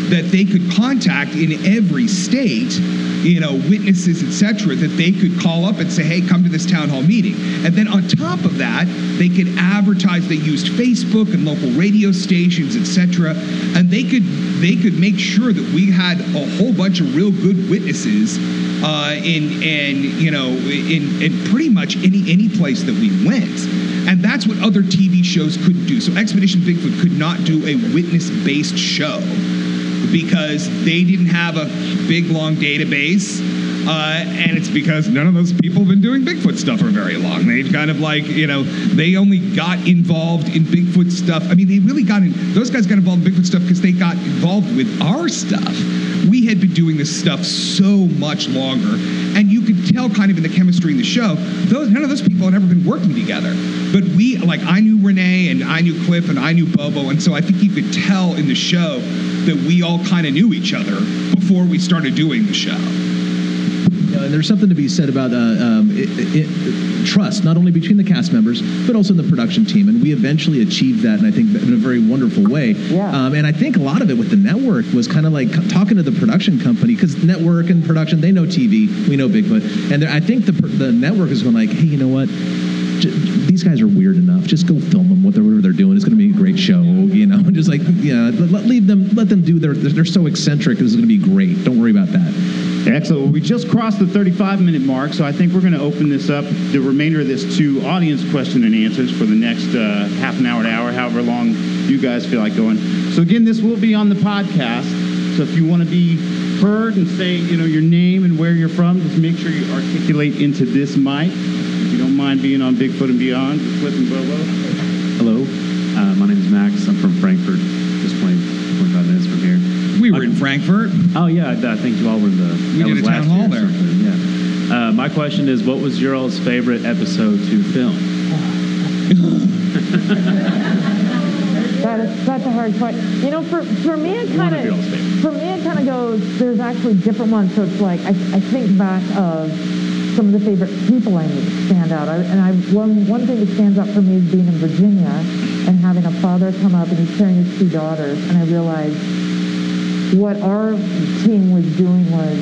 that they could contact in every state you know witnesses etc that they could call up and say hey come to this town hall meeting. And then on top of that they could advertise they used facebook and local radio stations etc and they could they could make sure that we had a whole bunch of real good witnesses uh, in and you know in, in pretty much any any place that we went. And that's what other tv shows couldn't do. So expedition bigfoot could not do a witness based show because they didn't have a big long database. Uh, and it's because none of those people have been doing Bigfoot stuff for very long. They've kind of like, you know, they only got involved in Bigfoot stuff. I mean, they really got in, those guys got involved in Bigfoot stuff because they got involved with our stuff. We had been doing this stuff so much longer. And kind of in the chemistry in the show, those, none of those people had ever been working together. But we, like, I knew Ranae and I knew Cliff and I knew Bobo. And so I think you could tell in the show that we all kind of knew each other before we started doing the show. Know, and there's something to be said about uh, um, it, it, trust, not only between the cast members, but also in the production team. And we eventually achieved that, and I think in a very wonderful way. Yeah. Um, and I think a lot of it with the network was kind of like c- talking to the production company, because network and production, they know TV, we know Bigfoot. And I think the, the network is going like, hey, you know what? These guys are weird enough. Just go film them. Whatever they're doing, it's going to be a great show. You know, (laughs) just like yeah, let, leave them, let them do their. They're, they're so eccentric. This is going to be great. Don't worry about that. Excellent. Well, we just crossed the 35 minute mark, so I think we're going to open this up, the remainder of this, to audience question and answers for the next uh, half an hour to hour, however long you guys feel like going. So, again, this will be on the podcast. So, if you want to be heard and say, you know, your name and where you're from. Just make sure you articulate into this mic. If you don't mind being on Bigfoot and Beyond, and Bobo. Hello, uh, my name is Max. I'm from Frankfurt, just 20, 25 minutes from here. We were in Frankfurt. Oh yeah, I, I think you all were in the. We did was a town last year hall there. Yeah. Uh, my question is, what was your all's favorite episode to film? That is such a hard question. You know, for, for me, it kind of your all's favorite. of for me it kind of goes. There's actually different ones. So it's like I, I think back of some of the favorite people I meet stand out. I, and I one one thing that stands out for me is being in Virginia and having a father come up and he's carrying his two daughters, and I realized what our team was doing was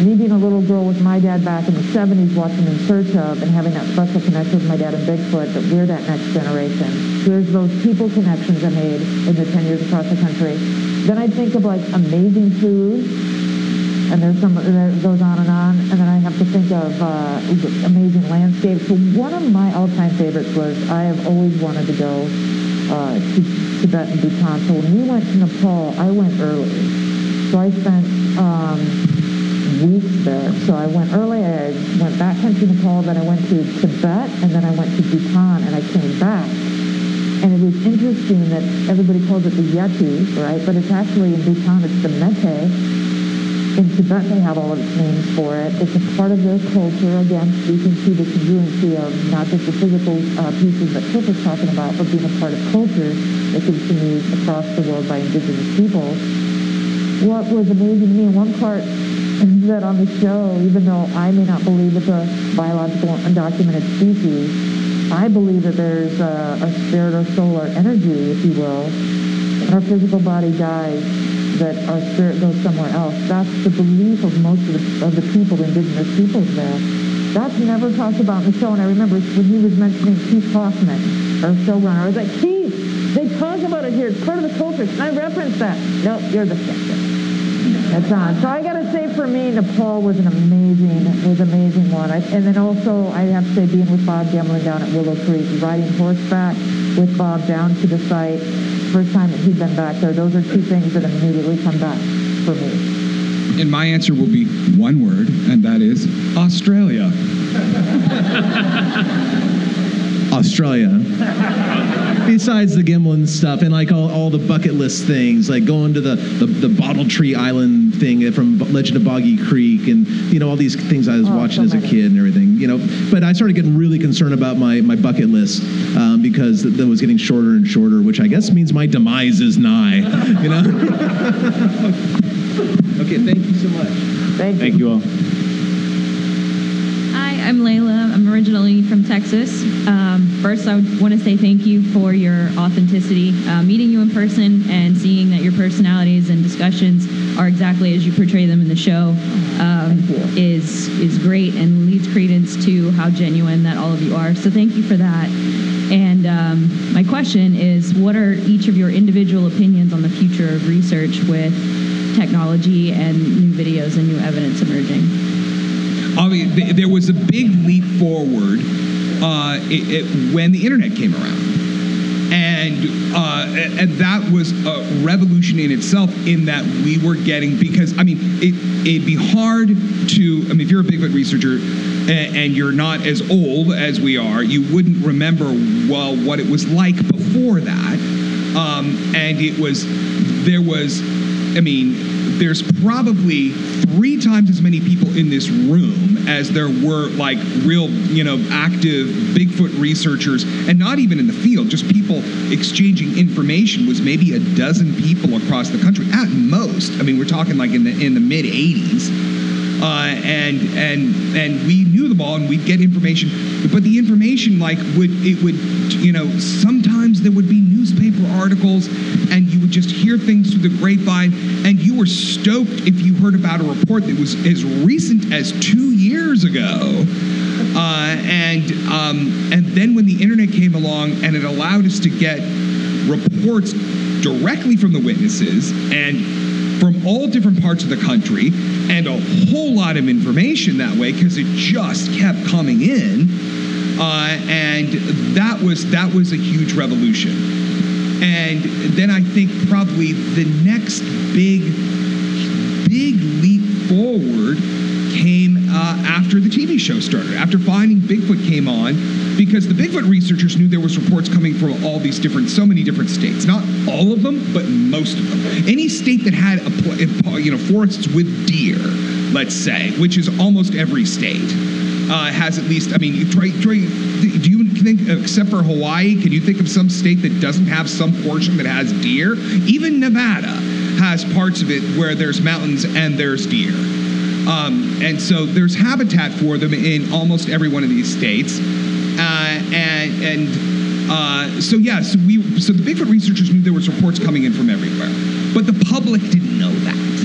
me being a little girl with my dad back in the 70s watching In Search Of and having that special connection with my dad and Bigfoot, that we're that next generation. There's those people connections I made in the 10 years across the country. Then I think of like amazing food, and there's some, that goes on and on, and then I have to think of uh, amazing landscapes. So one of my all-time favorites was I have always wanted to go uh, to Tibet and Bhutan. So when we went to Nepal, I went early. So I spent um, weeks there. So I went early, I went backcountry Nepal, then I went to Tibet, and then I went to Bhutan, and I came back. And it was interesting that everybody calls it the Yeti, right? But it's actually in Bhutan, it's the Mete. In Tibet, they have all of its names for it. It's a part of their culture. Again, you can see the congruency of not just the physical uh, pieces that Cliff was talking about, but being a part of culture that continues across the world by indigenous peoples what was amazing to me, and one part is (laughs) that on the show, even though I may not believe it's a biological undocumented species, I believe that there's a, a spirit or soul or energy, if you will. When our physical body dies, that our spirit goes somewhere else. That's the belief of most of the, of the people, indigenous peoples there. That's never talked about in the show, and I remember when he was mentioning Keith Hoffman, our showrunner, I was like, Keith, they talk about it here. It's part of the culture. And I reference that. No, you're the skeptic. That's on. So I got to say, for me, Nepal was an amazing, was amazing one. I, and then also, I have to say, being with Bob Gimlin down at Willow Creek, riding horseback with Bob down to the site, first time that he'd been back there. Those are two things that immediately come back for me. And my answer will be one word, and that is Australia. (laughs) Australia. Besides the Gimlin stuff and like all, all the bucket list things, like going to the, the, the Bottle Tree Island thing from Legend of Boggy Creek and, you know, all these things I was Oh, watching so as a many. kid and everything, you know. But I started getting really concerned about my, my bucket list um, because that was getting shorter and shorter, which I guess means my demise is nigh, you know? (laughs) okay, thank you so much. Thank you. Thank you all. I'm Layla. I'm originally from Texas. Um, first, I want to say thank you for your authenticity. Uh, meeting you in person and seeing that your personalities and discussions are exactly as you portray them in the show um, is is great and leads credence to how genuine that all of you are. So thank you for that. And um, my question is, what are each of your individual opinions on the future of research with technology and new videos and new evidence emerging? There was a big leap forward uh, it, it, when the internet came around. And, uh, and that was a revolution in itself in that we were getting, because, I mean, it, it'd be hard to, I mean, if you're a Bigfoot researcher and, and you're not as old as we are, you wouldn't remember, well, what it was like before that. Um, and it was, there was, I mean, there's probably three times as many people in this room as there were like real, you know, active Bigfoot researchers, and not even in the field, just people exchanging information was maybe a dozen people across the country at most. I mean, we're talking like in the in the mid 80s. Uh, and and and we knew them all, and we'd get information. But the information, like, would it would, you know, sometimes there would be newspaper articles, and you would just hear things through the grapevine, and were stoked if you heard about a report that was as recent as two years ago. Uh, and um, and then when the internet came along, and it allowed us to get reports directly from the witnesses and from all different parts of the country and a whole lot of information that way because it just kept coming in uh, and that was that was a huge revolution and then i think probably the next big big leap forward came uh, after the TV show started, after Finding Bigfoot came on, because the Bigfoot researchers knew there was reports coming from all these different, so many different states. Not all of them, but most of them. Any state that had a, you know forests with deer, let's say, which is almost every state, uh, has at least. I mean, do you think, except for Hawaii, can you think of some state that doesn't have some portion that has deer? Even Nevada has parts of it where there's mountains and there's deer. Um, and so there's habitat for them in almost every one of these states. Uh, and and uh, so yeah, we so the Bigfoot researchers knew there was reports coming in from everywhere, but the public didn't know that.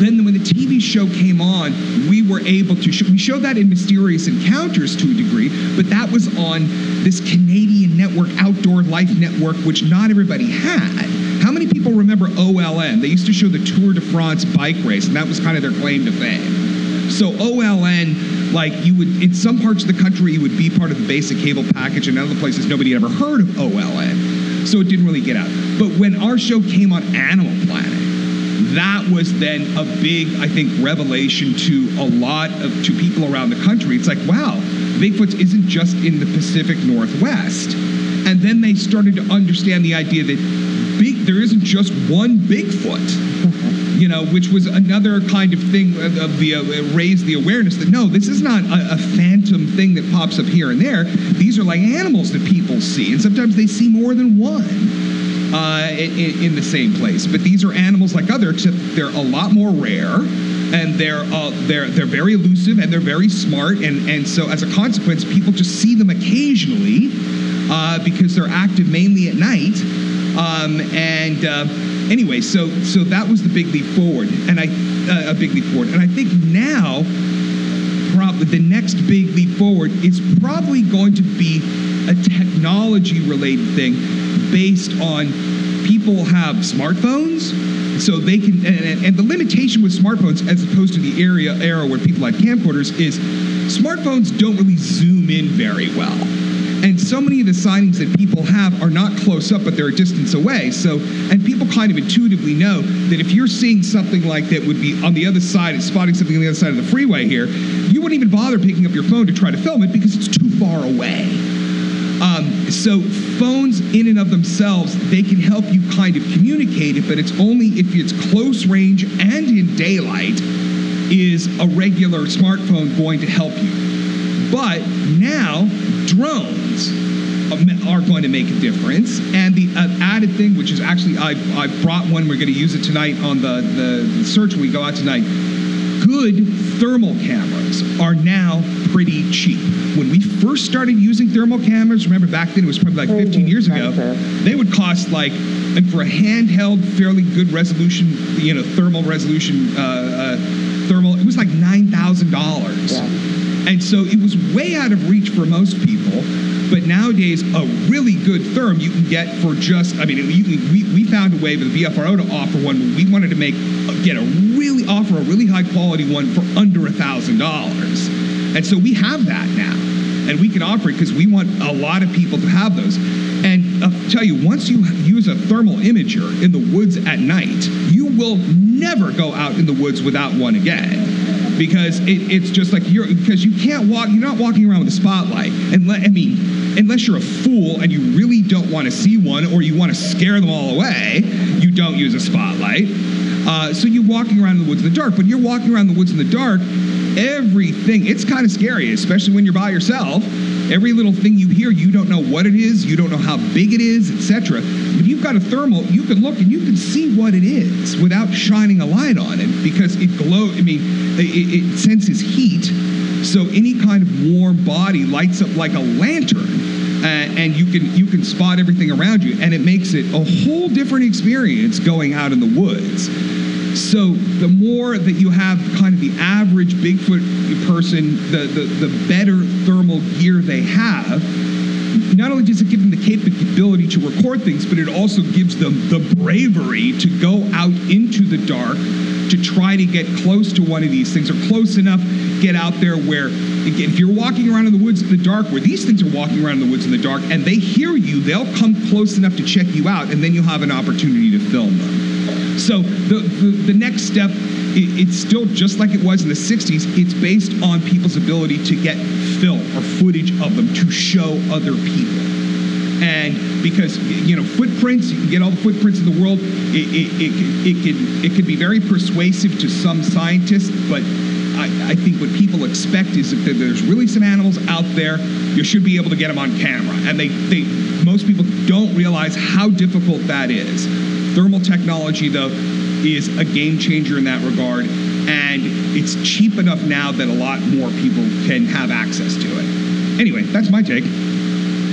Then when the TV show came on, we were able to show, we showed that in Mysterious Encounters to a degree, but that was on this Canadian network, Outdoor Life Network, which not everybody had. How many people remember OLN? They used to show the Tour de France bike race, and that was kind of their claim to fame. So OLN, like you would in some parts of the country, it would be part of the basic cable package, and in other places nobody had ever heard of OLN, so it didn't really get out. But when our show came on Animal Planet, that was then a big, I think, revelation to a lot of to people around the country. It's like, wow, Bigfoot isn't just in the Pacific Northwest. And then they started to understand the idea that big there isn't just one Bigfoot. (laughs) You know, which was another kind of thing of the uh, raise the awareness that no, this is not a, a phantom thing that pops up here and there. These are like animals that people see, and sometimes they see more than one uh, in, in the same place. But these are animals like other, except they're a lot more rare, and they're uh, they're they're very elusive and they're very smart, and and so as a consequence, people just see them occasionally uh, because they're active mainly at night. Um, and uh, anyway, so so that was the big leap forward, and I uh, a big leap forward, and I think now probably the next big leap forward is probably going to be a technology related thing based on people have smartphones so they can and, and the limitation with smartphones as opposed to the area era where people had camcorders is smartphones don't really zoom in very well. And so many of the sightings that people have are not close up but they're a distance away. So and people kind of intuitively know that if you're seeing something like that would be on the other side spotting something on the other side of the freeway here you wouldn't even bother picking up your phone to try to film it because it's too far away um, so phones in and of themselves, they can help you kind of communicate it, but it's only if it's close range and in daylight is a regular smartphone going to help you. But now drones are going to make a difference. And the uh, added thing, which is actually I, I brought one, we're going to use it tonight on the, the search we go out tonight. Good thermal cameras are now pretty cheap. When we first started using thermal cameras, remember back then it was probably like 15 years ago, they would cost like, and for a handheld, fairly good resolution, you know, thermal resolution, uh, uh, thermal, it was like $9,000. And so it was way out of reach for most people. But nowadays, a really good therm you can get for just, I mean, we, we found a way with the BFRO to offer one. when We wanted to make, get a really, offer a really high quality one for under a $1,000. And so we have that now. And we can offer it because we want a lot of people to have those. And I'll tell you, once you use a thermal imager in the woods at night, you will never go out in the woods without one again. Because it, it's just like you're, because you can't walk, you're not walking around with a spotlight. And let, I mean, unless you're a fool and you really don't want to see one or you want to scare them all away, you don't use a spotlight. Uh, so you're walking around in the woods in the dark. But you're walking around the woods in the dark, everything, it's kind of scary, especially when you're by yourself. Every little thing you hear, you don't know what it is, you don't know how big it is, etc. But you've got a thermal, you can look and you can see what it is without shining a light on it because it glow. I mean, it, it senses heat. So any kind of warm body lights up like a lantern uh, and you can you can spot everything around you, and it makes it a whole different experience going out in the woods. So the more that you have kind of the average Bigfoot person, the the, the better thermal gear they have. Not only does it give them the capability to record things, but it also gives them the bravery to go out into the dark to try to get close to one of these things or close enough get out there where again, if you're walking around in the woods in the dark where these things are walking around in the woods in the dark and they hear you they'll come close enough to check you out and then you'll have an opportunity to film them so the, the, the next step it, it's still just like it was in the 60s. It's based on people's ability to get film or footage of them to show other people. And because you know footprints, you can get all the footprints in the world. It, it, it, it can it can be very persuasive to some scientists, but I, I think what people expect is if there's really some animals out there, you should be able to get them on camera. And they, they most people don't realize how difficult that is. Thermal technology, though, is a game changer in that regard, and it's cheap enough now that a lot more people can have access to it. Anyway, that's my take.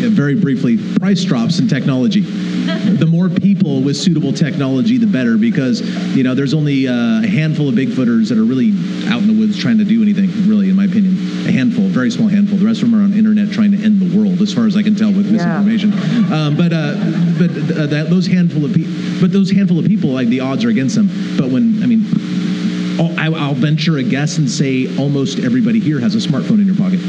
Yeah, very briefly, price drops in technology. (laughs) the more people with suitable technology, the better, because you know there's only uh, a handful of Bigfooters that are really out in the woods trying to do anything. Really, in my opinion, a handful, a very small handful. The rest of them are on internet trying to end the world, as far as I can tell with Yeah. misinformation. Um, but uh, but uh, that those handful of people, but those handful of people, like the odds are against them. But when I mean. I'll- I'll venture a guess and say almost everybody here has a smartphone in your pocket.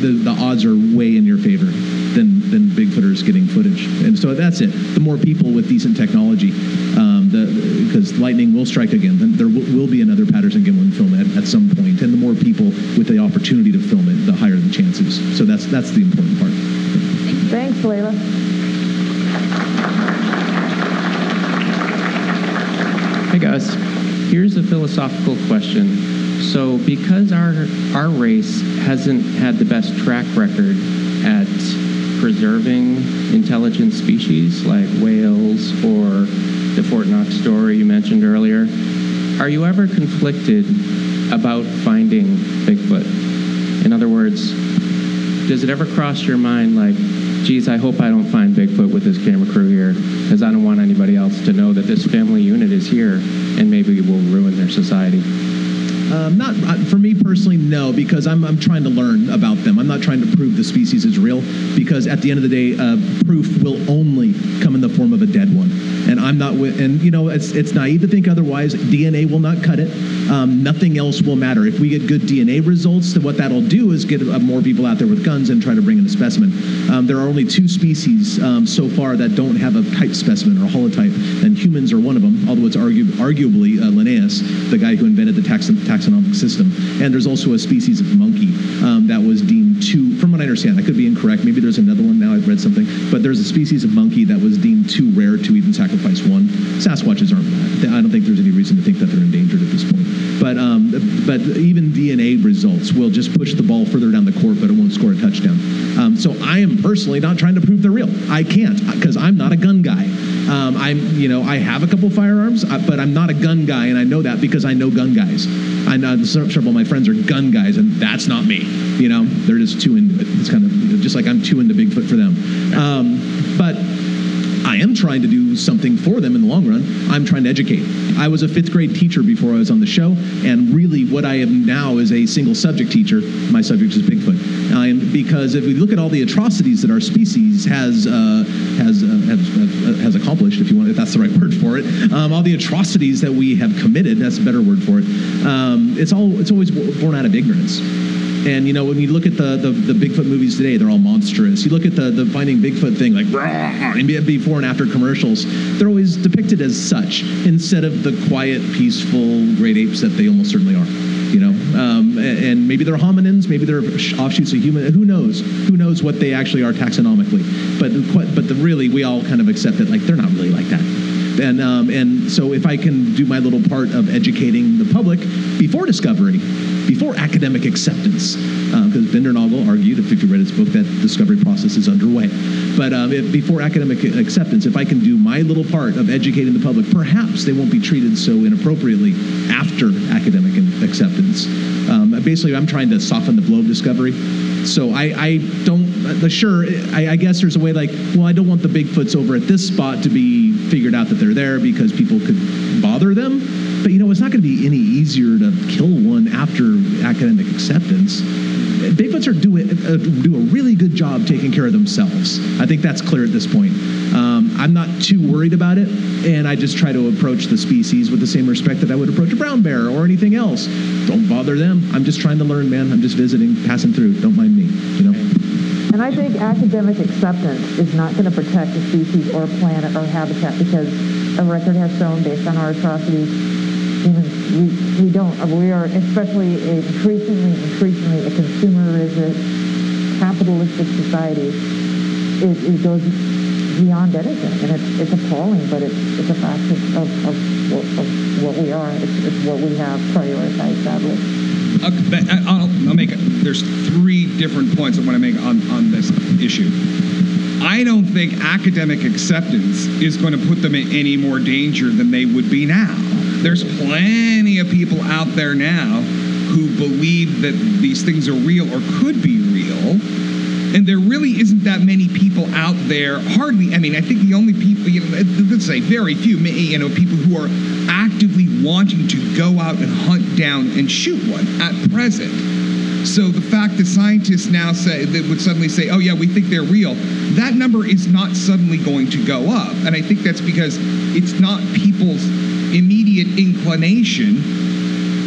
Um, the, the odds are way in your favor than, than Bigfooters getting footage. And so that's it. The more people with decent technology, um, the because lightning will strike again. Then there w- will be another Patterson Gimlin film at, at some point, and the more people with the opportunity to film it, the higher the chances. So that's that's the important part. Thanks, Layla. Hey guys, here's a philosophical question. So, because our our race hasn't had the best track record at preserving intelligent species like whales or the Fort Knox story you mentioned earlier, are you ever conflicted about finding Bigfoot? In other words, does it ever cross your mind like, geez, I hope I don't find Bigfoot with this camera crew here because I don't want anybody else to know that this family unit is here and maybe it will ruin their society? Um, not uh, for me personally, no, because I'm, I'm trying to learn about them. I'm not trying to prove the species is real, because at the end of the day, uh, proof will only come in the form of a dead one. And I'm not, and you know, it's it's naive to think otherwise. DNA will not cut it. Um, nothing else will matter. If we get good DNA results, then what that'll do is get uh, more people out there with guns and try to bring in a specimen. Um, there are only two species um, so far that don't have a type specimen or a holotype, and humans are one of them. Although it's argu- arguably uh, Linnaeus, the guy who invented the taxon- taxonomic system. And there's also a species of monkey um, that was deemed too, from what I understand, I could be incorrect. Maybe there's another one now. I've read something, but there's a species of monkey that was deemed too rare to even sacrifice one. Sasquatches aren't that. I don't think there's any reason to think that they're endangered at this point. But um, but even DNA results will just push the ball further down the court, but it won't score a touchdown. Um, so I am personally not trying to prove they're real. I can't because I'm not a gun guy. Um, I'm you know I have a couple firearms, uh, but I'm not a gun guy, and I know that because I know gun guys. I know several of my friends are gun guys, and that's not me. You know, they're just too into it. It's kind of just like I'm too into Bigfoot for them. Um, but I am trying to do something for them in the long run. I'm trying to educate. I was a fifth grade teacher before I was on the show, and really what I am now is a single subject teacher. My subject is Bigfoot. I'm, because if we look at all the atrocities that our species has uh, has, uh, has uh, has accomplished, if you want, if that's the right word for it, um, all the atrocities that we have committed, that's a better word for it. Um, it's all it's always born out of ignorance. And you know, when you look at the, the, the Bigfoot movies today, they're all monstrous. You look at the, the Finding Bigfoot thing, like (laughs) before and after commercials, they're always depicted as such instead of the quiet, peaceful great apes that they almost certainly are. You know, um, and maybe they're hominins, maybe they're offshoots of human. Who knows? Who knows what they actually are taxonomically? But but the really, we all kind of accept that like they're not really like that. And, um, and so if I can do my little part of educating the public before discovery, before academic acceptance, because Bindernagel argued, if you read his book, that discovery process is underway. But um, if, before academic acceptance, if I can do my little part of educating the public, perhaps they won't be treated so inappropriately after academic acceptance. Um, basically, I'm trying to soften the blow of discovery. So I, I don't, uh, sure, I, I guess there's a way like, well, I don't want the Bigfoots over at this spot to be figured out that they're there because people could bother them. But you know, it's not going to be any easier to kill one after academic acceptance. Bigfoots are do, uh, do a really good job taking care of themselves. I think that's clear at this point. Um, I'm not too worried about it, and I just try to approach the species with the same respect that I would approach a brown bear or anything else. Don't bother them. I'm just trying to learn, man. I'm just visiting, passing through. Don't mind me, you know. And I think academic acceptance is not going to protect a species or planet or habitat because a record has shown, based on our atrocities, humans, we, we don't. We are especially increasingly, increasingly a consumeristic, capitalistic society. It, it goes beyond anything, and it's, it's appalling, but it's, it's a fact of, of, of, what- of what we are. It's, it's what we have prioritized, sadly. I- uh, I'll, I'll make. There's three different points I want to make on, on this issue. I don't think academic acceptance is going to put them in any more danger than they would be now. There's plenty of people out there now who believe that these things are real or could be real. And there really isn't that many people out there. Hardly. I mean, I think the only people, you know, let's say very few, you know, people who are actively wanting to go out and hunt down and shoot one at present. So the fact that scientists now say that would suddenly say, "Oh yeah, we think they're real," that number is not suddenly going to go up, and I think that's because it's not people's immediate inclination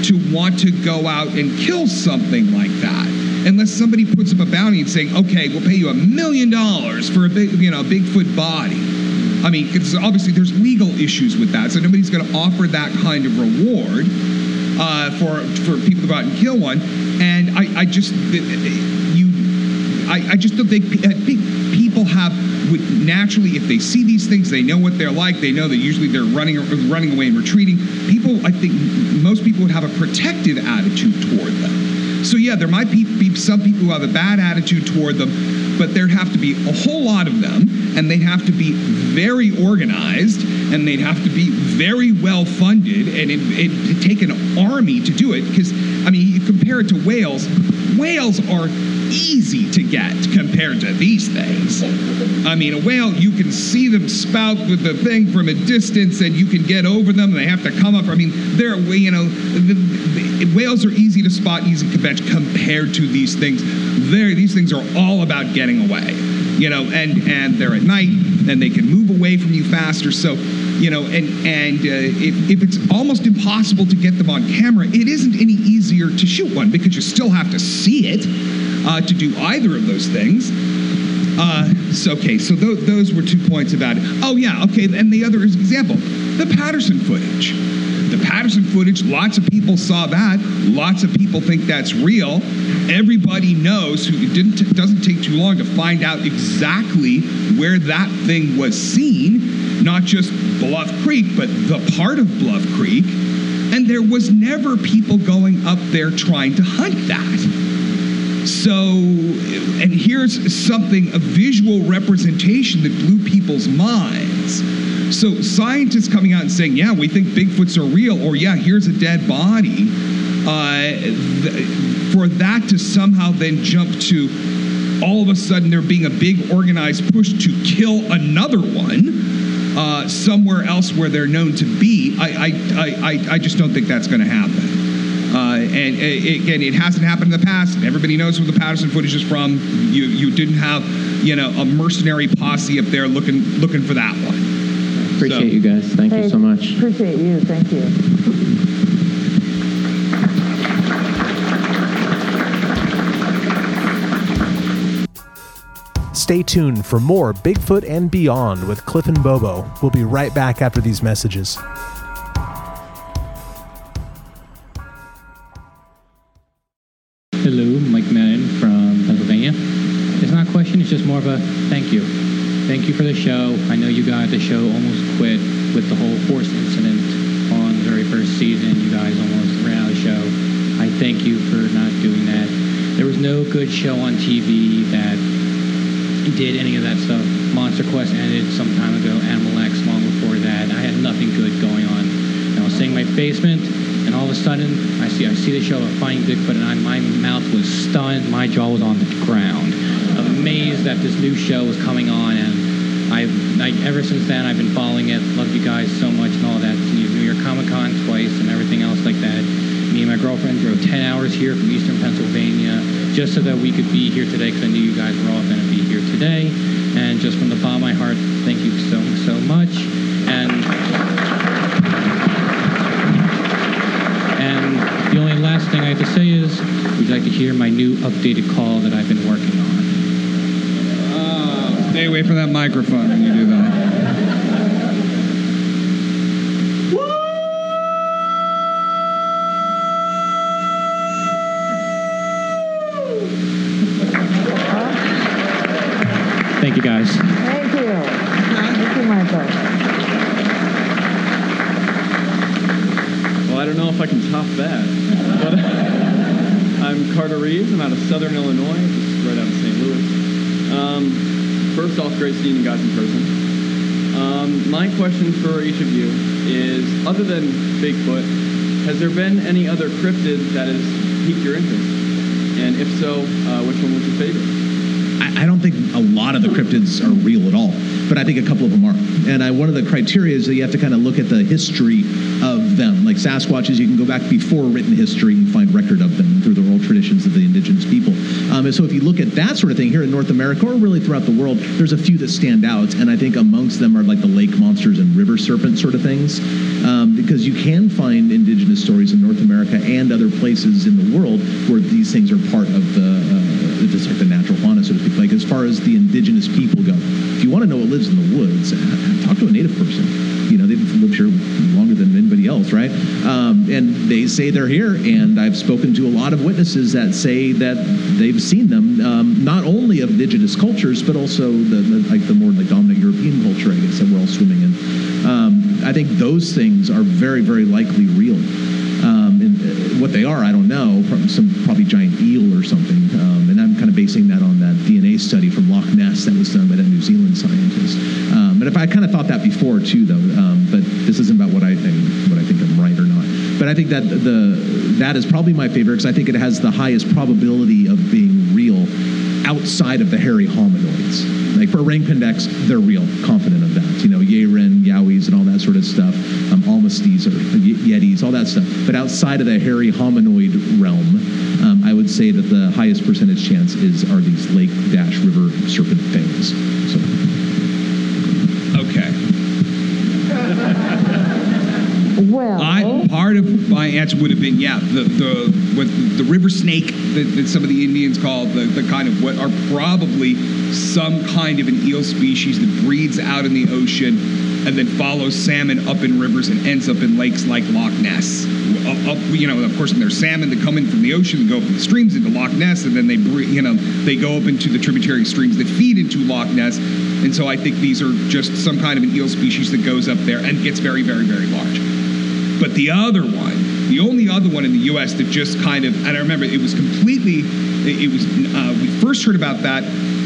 to want to go out and kill something like that. Unless somebody puts up a bounty and saying, "Okay, we'll pay you a million dollars for a big, you know, a Bigfoot body." I mean, it's obviously there's legal issues with that, so nobody's going to offer that kind of reward uh, for for people to go out and kill one. And I, I just you, I, I just don't think people have would naturally, if they see these things, they know what they're like. They know that usually they're running running away and retreating. People, I think most people would have a protective attitude toward them. So yeah, there might be, be some people who have a bad attitude toward them, but there'd have to be a whole lot of them, and they'd have to be very organized, and they'd have to be very well funded, and it, it'd take an army to do it. Because I mean, you compare it to whales. Whales are easy to get compared to these things. I mean, a whale, you can see them spout with the thing from a distance, and you can get over them. They have to come up. I mean, they're you know, the, the, whales are easy to spot, easy to catch compared to these things. These things are all about getting away. You know, and and they're at night, and they can move away from you faster. So you know, and and uh, if, if it's almost impossible to get them on camera, it isn't any easier to shoot one because you still have to see it uh, to do either of those things. Uh, so okay, so th- those were two points about it. Oh yeah, okay, and the other is example, the Patterson footage. Patterson footage, lots of people saw that. Lots of people think that's real. Everybody knows who it didn't it doesn't take too long to find out exactly where that thing was seen, not just Bluff Creek, but the part of Bluff Creek. And there was never people going up there trying to hunt that. So, and here's something, a visual representation that blew people's minds. So, scientists coming out and saying, yeah, we think Bigfoots are real, or yeah, here's a dead body, uh, th- for that to somehow then jump to all of a sudden there being a big organized push to kill another one uh, somewhere else where they're known to be, I, I, I, I- just don't think that's going to happen. Uh, and again, it hasn't happened in the past. Everybody knows where the Patterson footage is from. You you didn't have you know a mercenary posse up there looking looking for that one. Appreciate So- you guys. Thank Hey, you so much. Appreciate you. Thank you. Stay tuned for more Bigfoot and Beyond with Cliff and Bobo. We'll be right back after these messages. Hello, Mike Madden from Pennsylvania. It's not a question, it's just more of a thank you. Thank you for the show. You guys, the show almost quit with the whole horse incident on the very first season. You guys almost ran out of the show. I thank you for not doing that. There was no good show on TV that did any of that stuff. Monster Quest ended some time ago. Animal X long before that. I had nothing good going on. And I was sitting in my basement, and all of a sudden, I see I see the show of Finding Bigfoot, and I, my mouth was stunned. My jaw was on the ground, amazed that this new show was coming on. And I've like ever since then, I've been following it. Love you guys so much and all that. New York Comic Con twice and everything else like that. Me and my girlfriend drove 10 hours here from Eastern Pennsylvania just so that we could be here today because I knew you guys were all going to be here today. And just from the bottom of my heart, thank you so, so much. And and the only last thing I have to say is, would you like to hear my new updated call that I've been working on? Stay away from that microphone when you do that. Thank you, guys. Thank you. Thank you, Michael. Well, I don't know if I can top that. But (laughs) I'm Carter Reeves. I'm out of Southern Illinois, just right out of St. Louis. Um, first off, great seeing you guys in person. Um, my question for each of you is, other than Bigfoot, has there been any other cryptid that has piqued your interest? And if so, uh, which one was your favorite? I, don't think a lot of the cryptids are real at all, but I think a couple of them are. And I, one of the criteria is that you have to kind of look at the history of them. Like Sasquatches, you can go back before written history and find record of them Um, and so if you look at that sort of thing here in North America or really throughout the world, there's a few that stand out. And I think amongst them are like the lake monsters and river serpent sort of things. Um, because you can find indigenous stories in North America and other places in the world where these things are part of the, uh, just like the natural fauna, so to speak. Like as far as the indigenous people go, if you want to know what lives in the woods, talk to a native person. You know, right? Um, and they say they're here, and I've spoken to a lot of witnesses that say that they've seen them, um, not only of indigenous cultures, but also the, the like the more like dominant European culture, I guess, that we're all swimming in. Um, I think those things are very, very likely real. Um, and uh, what they are, I don't know. Prob- Some probably giant eel or something. Um, and I'm kind of basing that on that DNA study from Loch Ness that was done by that New Zealand scientist. Um, if I kind of thought that before too, though. Um, but this isn't about what I think, what I think I'm right or not. But I think that the that is probably my favorite because I think it has the highest probability of being real outside of the hairy hominoids. Like for orangutanx, they're real, confident of that. You know, Yeren, Yowies, and all that sort of stuff. Um, or Yetis, all that stuff. But outside of the hairy hominoid realm, um, I would say that the highest percentage chance is are these lake dash river serpent things. So. Okay. Well, I part of my answer would have been yeah the the what the river snake that, that some of the Indians call the, the kind of what are probably some kind of an eel species that breeds out in the ocean and then follows salmon up in rivers and ends up in lakes like Loch Ness. Up, up- you know, of course, and there's salmon that come in from the ocean and go up the streams into Loch Ness, and then they, you know, they go up into the tributary streams that feed into Loch Ness. And so I think these are just some kind of an eel species that goes up there and gets very, very, very large. But the other one, the only other one in the U.S. that just kind of, and I remember it was completely, it, it was, uh, we first heard about that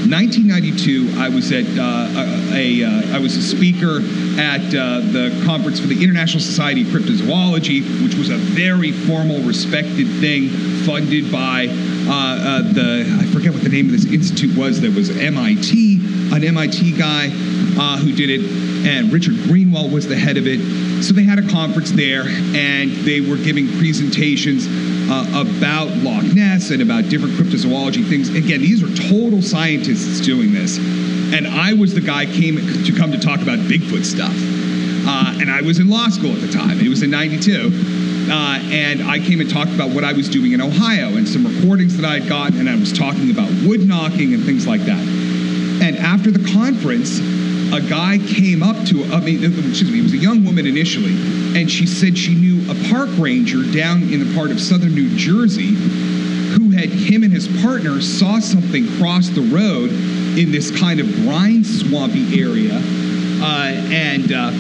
1992. I was at uh, uh, I was a speaker at uh, the conference for the International Society of Cryptozoology, which was a very formal, respected thing funded by uh, uh, the I forget what the name of this institute was. That was MIT, an MIT guy uh, who did it, and Richard Greenwell was the head of it. So they had a conference there, and they were giving presentations uh, about Loch Ness and about different cryptozoology things. Again, these are total scientists doing this, and I was the guy came to come to talk about Bigfoot stuff. Uh, and I was in law school at the time. It was in '92. Uh, and I came and talked about what I was doing in Ohio and some recordings that I had gotten, and I was talking about wood knocking and things like that. And after the conference, a guy came up to, I mean, excuse me, it was a young woman initially, and she said she knew a park ranger down in the part of southern New Jersey who had him and his partner saw something cross the road in this kind of brine swampy area, uh, and uh,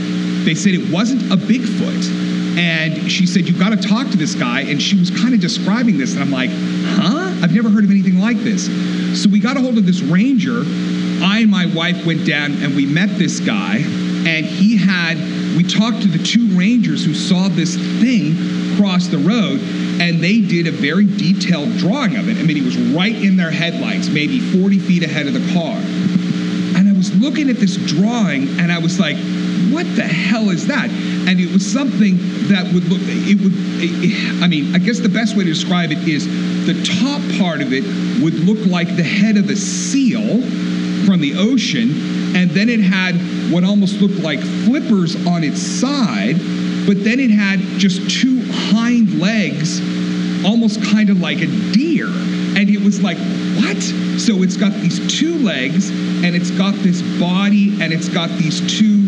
they said it wasn't a Bigfoot. And she said, You've got to talk to this guy. And she was kind of describing this. And I'm like, Huh? I've never heard of anything like this. So we got a hold of this ranger. I and my wife went down and we met this guy. And he had, we talked to the two rangers who saw this thing cross the road. And they did a very detailed drawing of it. I mean, he was right in their headlights, maybe 40 feet ahead of the car. And I was looking at this drawing and I was like, what the hell is that? And it was something that would look, it would, I mean, I guess the best way to describe it is the top part of it would look like the head of a seal from the ocean. And then it had what almost looked like flippers on its side, but then it had just two hind legs, almost kind of like a deer. And it was like, what? So it's got these two legs, and it's got this body, and it's got these two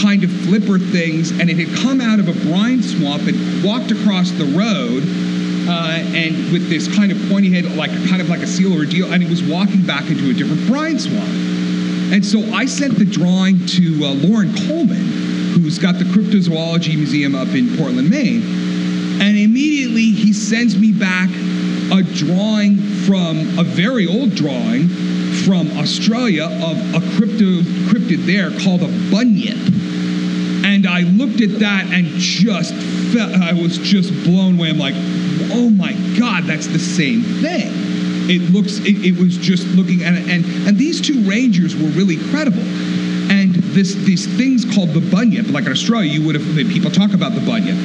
kind of flipper things, and it had come out of a brine swamp and walked across the road, uh, and with this kind of pointy head, like kind of like a seal or a deal, and it was walking back into a different brine swamp. And so I sent the drawing to uh, Lauren Coleman, who's got the Cryptozoology Museum up in Portland, Maine. And immediately he sends me back a drawing from a very old drawing from Australia of a crypto cryptid there called a bunyip. And I looked at that and just felt, I was just blown away. I'm like, oh my God, that's the same thing. It looks, it, it was just looking at it. And, and these two rangers were really credible. And this, these things called the bunyip, like in Australia, you would have, people talk about the bunyip.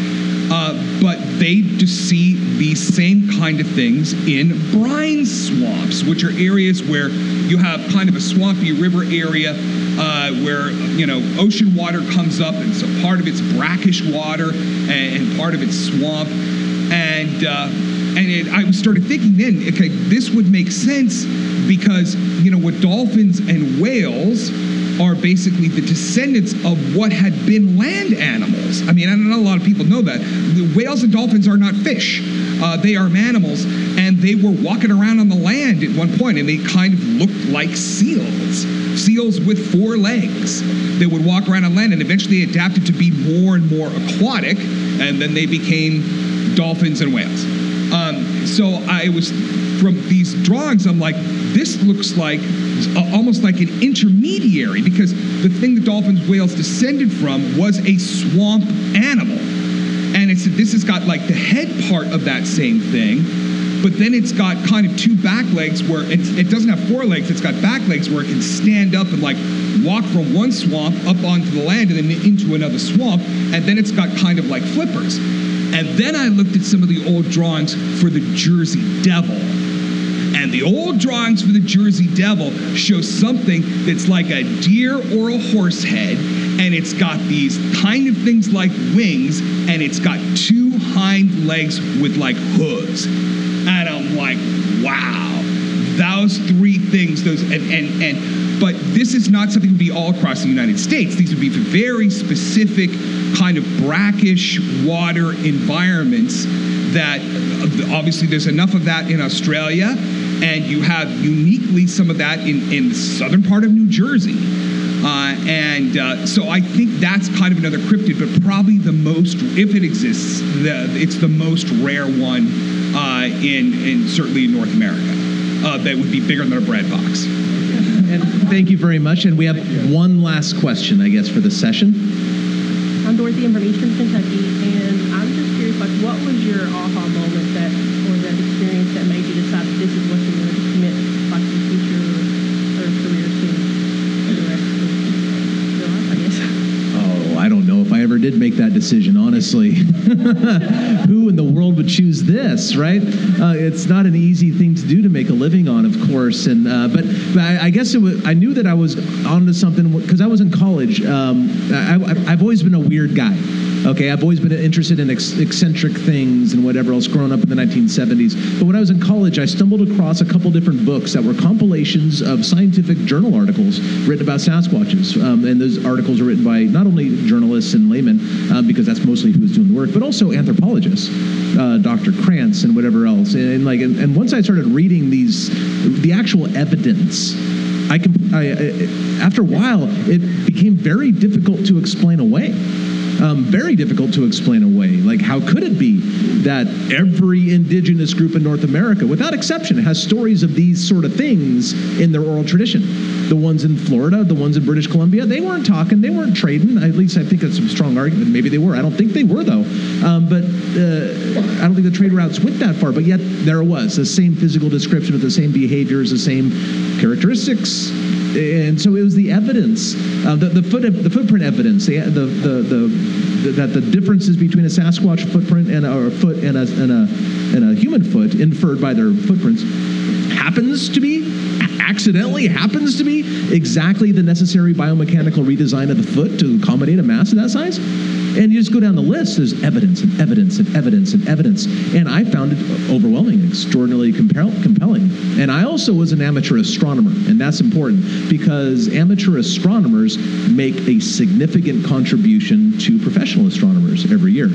Uh, but they see these same kind of things in brine swamps, which are areas where you have kind of a swampy river area uh, where you know ocean water comes up, and so part of it's brackish water and, and part of it's swamp, and uh, and it, I started thinking then, okay, this would make sense because you know with dolphins and whales are basically the descendants of what had been land animals. I mean, I know a lot of people know that. The whales and dolphins are not fish. Uh, they are mammals, and they were walking around on the land at one point, and they kind of looked like seals. Seals with four legs. They would walk around on land, and eventually adapted to be more and more aquatic, and then they became dolphins and whales. Um, so I was from these drawings. I'm like, this looks like almost like an intermediary because the thing the dolphins whales descended from was a swamp animal and it's this has got like the head part of that same thing but then it's got kind of two back legs where it doesn't have four legs it's got back legs where it can stand up and like walk from one swamp up onto the land and then into another swamp and then it's got kind of like flippers and then i looked at some of the old drawings for the jersey devil and the old drawings for the Jersey Devil show something that's like a deer or a horse head, and it's got these kind of things like wings, and it's got two hind legs with like hooves. And I'm like, wow, those three things, those and and and but this is not something that would be all across the United States. These would be very specific kind of brackish water environments that obviously there's enough of that in Australia and you have uniquely some of that in, in the southern part of New Jersey. Uh, and uh, so I think that's kind of another cryptid, but probably the most, if it exists, the, it's the most rare one uh, in, in certainly in North America uh, that would be bigger than a bread box. Thank you very much. And we have one last question, I guess, for the session. I'm Dorothy. I'm from Eastern Kentucky, and I'm just curious, like, what was your aha moment that, or that experience that made you decide that this is what you wanted to commit, like, your future or career to for the rest of your life, I guess? Oh, I don't know if I ever did make that decision, honestly. (laughs) Who in the world would choose this, right? Uh, it's not an easy thing to do to make a living on, of course. And uh, but, but I, I guess it was, I knew that I was onto something because I was in college. Um, I, I, I've always been a weird guy. Okay, I've always been interested in ex- eccentric things and whatever else growing up in the 1970s. But when I was in college, I stumbled across a couple different books that were compilations of scientific journal articles written about Sasquatches. Um, and those articles are written by not only journalists and laymen, uh, because that's mostly who was doing the work, but also anthropologists, uh, Dr. Krantz and whatever else. And, and like, and, and once I started reading these, the actual evidence. I, I, I after a while, it became very difficult to explain away um, very difficult to explain away. Like, how could it be that every indigenous group in North America, without exception, has stories of these sort of things in their oral tradition? The ones in Florida, the ones in British Columbia, they weren't talking, they weren't trading. At least I think that's a strong argument. Maybe they were. I don't think they were, though. Um, but uh, I don't think the trade routes went that far. But yet, there was the same physical description with the same behaviors, the same characteristics, and so it was the evidence, uh, the, the foot, the footprint evidence, the, the, the, that the differences between a Sasquatch footprint and a, a foot and a, and a and a human foot inferred by their footprints happens to be accidentally happens to be exactly the necessary biomechanical redesign of the foot to accommodate a mass of that size. And you just go down the list, there's evidence and evidence and evidence and evidence. And I found it overwhelming, extraordinarily compel- compelling. And I also was an amateur astronomer, and that's important because amateur astronomers make a significant contribution to professional astronomers every year.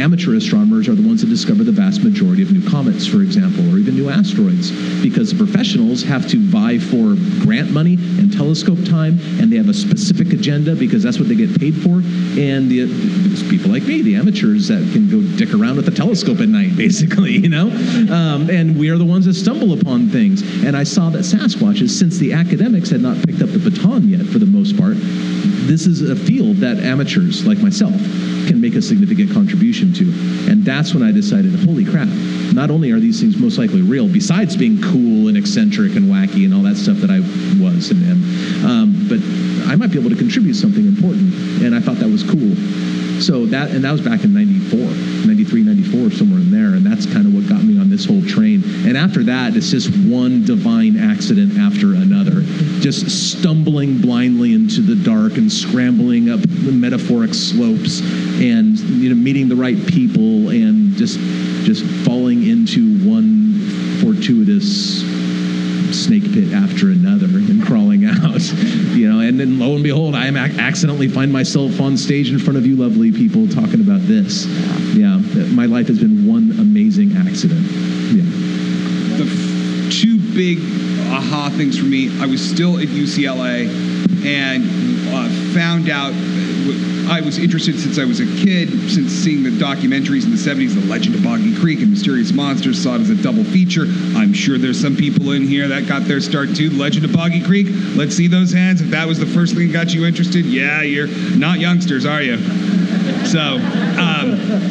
Amateur astronomers are the ones that discover the vast majority of new comets, for example, or even new asteroids, because the professionals have to vie for grant money and telescope time, and they have a specific agenda because that's what they get paid for. And the, it's people like me, the amateurs that can go dick around with a telescope at night, (laughs) basically, you know? Um, and we are the ones that stumble upon things. And I saw that Sasquatches, since the academics had not picked up the baton yet for the most part, this is a field that amateurs like myself can make a significant contribution to. And that's when I decided, holy crap, not only are these things most likely real, besides being cool and eccentric and wacky and all that stuff that I was and am, um, but I might be able to contribute something important. And I thought that was cool. So that, and that was back in 94, 93, 94, somewhere in there. And that's kind of what got me this whole train. And after that, it's just one divine accident after another. Just stumbling blindly into the dark and scrambling up the metaphoric slopes and, you know, meeting the right people and just, just falling into one fortuitous snake pit after another and crawling out (laughs) you know? And then lo and behold i am ac- accidentally find myself on stage in front of you lovely people talking about this. Yeah my life has been one amazing accident. Yeah. The f- two big aha things for me. I was still at ucla and uh, found out I was interested since I was a kid, since seeing the documentaries in the 70s, The Legend of Boggy Creek and Mysterious Monsters, saw it as a double feature. I'm sure there's some people in here that got their start too. Legend of Boggy Creek, let's see those hands. If that was the first thing that got you interested, yeah, you're not youngsters, are you? So, um,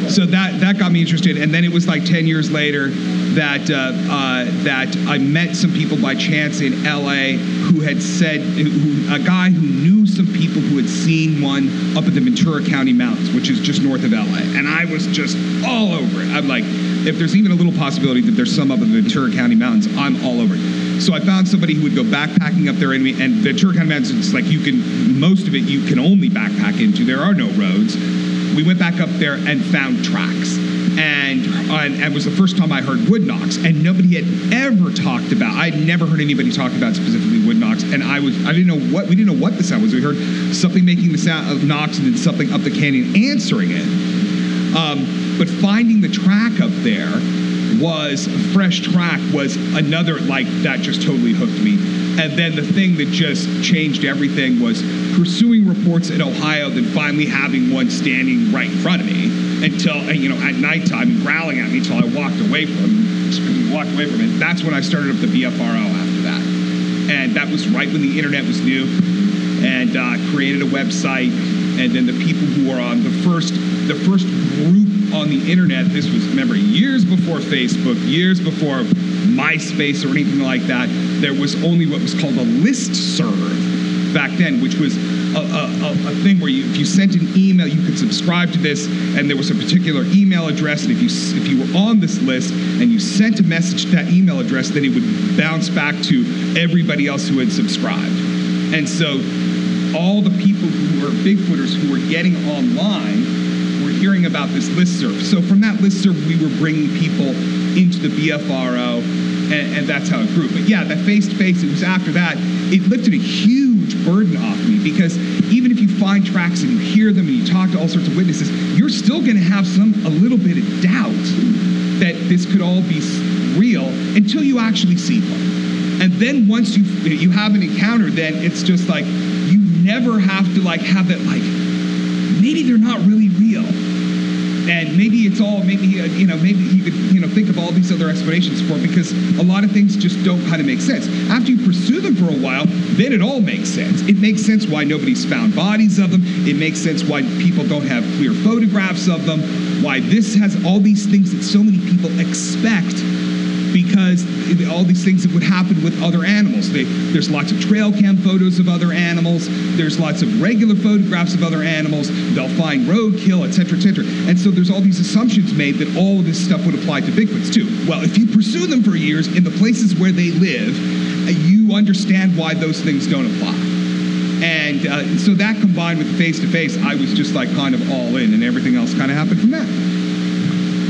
so that that got me interested, and then it was like 10 years later that uh, uh, that I met some people by chance in LA who had said who, a guy who knew some people who had seen one up in the Ventura County Mountains, which is just north of LA, and I was just all over it. I'm like, if there's even a little possibility that there's some up in the Ventura County Mountains, I'm all over it. So I found somebody who would go backpacking up there, and, and Ventura County Mountains, it's like you can most of it you can only backpack into. There are no roads we went back up there and found tracks. And, and it was the first time I heard wood knocks, and nobody had ever talked about. I'd never heard anybody talk about specifically wood knocks, and I was I didn't know what we didn't know what the sound was. We heard something making the sound of knocks, and then something up the canyon answering it. Um, but finding the track up there was a fresh track was another like that just totally hooked me. And then the thing that just changed everything was pursuing reports in Ohio, then finally having one standing right in front of me until, you know, at nighttime growling at me until I walked away from him, walked away from it. That's when I started up the BFRO after that. And that was right when the internet was new and uh, created a website. And then the people who were on the first, the first group on the internet, this was, remember, years before Facebook, years before MySpace or anything like that, there was only what was called a listserv back then, which was a, a, a, thing where you, if you sent an email, you could subscribe to this, and there was a particular email address, and if you if you were on this list and you sent a message to that email address, then it would bounce back to everybody else who had subscribed. And so all the people who were Bigfooters who were getting online were hearing about this listserv. So from that listserv, we were bringing people into the BFRO, and, and that's how it grew. But yeah, that face-to-face, it was after that, it lifted a huge burden off me because even if you find tracks and you hear them and you talk to all sorts of witnesses, you're still going to have some, a little bit of doubt that this could all be real until you actually see one. And then once you you have an encounter, then it's just like you never have to like have that like maybe they're not really real, and maybe it's all maybe uh, you know maybe you could you know think of all these other explanations for it because a lot of things just don't kind of make sense. After you pursue them for a while, then it all makes sense. It makes sense why nobody's found bodies of them. It makes sense why people don't have clear photographs of them. Why this has all these things that so many people expect because all these things that would happen with other animals. They, there's lots of trail cam photos of other animals. There's lots of regular photographs of other animals. They'll find roadkill, et cetera, et cetera. And so there's all these assumptions made that all of this stuff would apply to Bigfoots too. Well, if you pursue them for years in the places where they live, uh, you understand why those things don't apply. And uh, so that combined with face to face, I was just like kind of all in, and everything else kind of happened from that.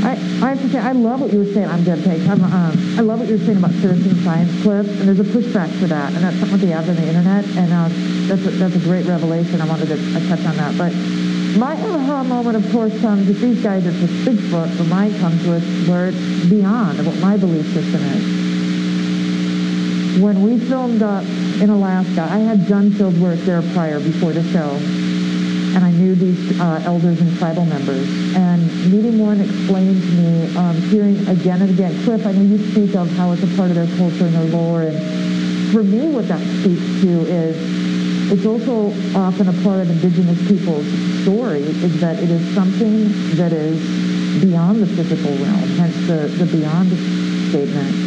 I, I have to say, I love what you were saying. I'm Page. I'm, um, I love what you were saying about citizen science clips, and there's a pushback for that, and that's something they have on the internet, and uh, that's a, that's a great revelation. I wanted to touch on that, but my aha moment, of course, comes with these guys. It's with Bigfoot, but mine comes with where it's beyond what my belief system is. When we filmed uh, in Alaska, I had done field work there prior before the show, and I knew these uh, elders and tribal members. And meeting one explained to me, um, hearing again and again, Cliff, I know you speak of how it's a part of their culture and their lore, and for me, what that speaks to is it's also often a part of indigenous people's story is that it is something that is beyond the physical realm, hence the, the beyond statement.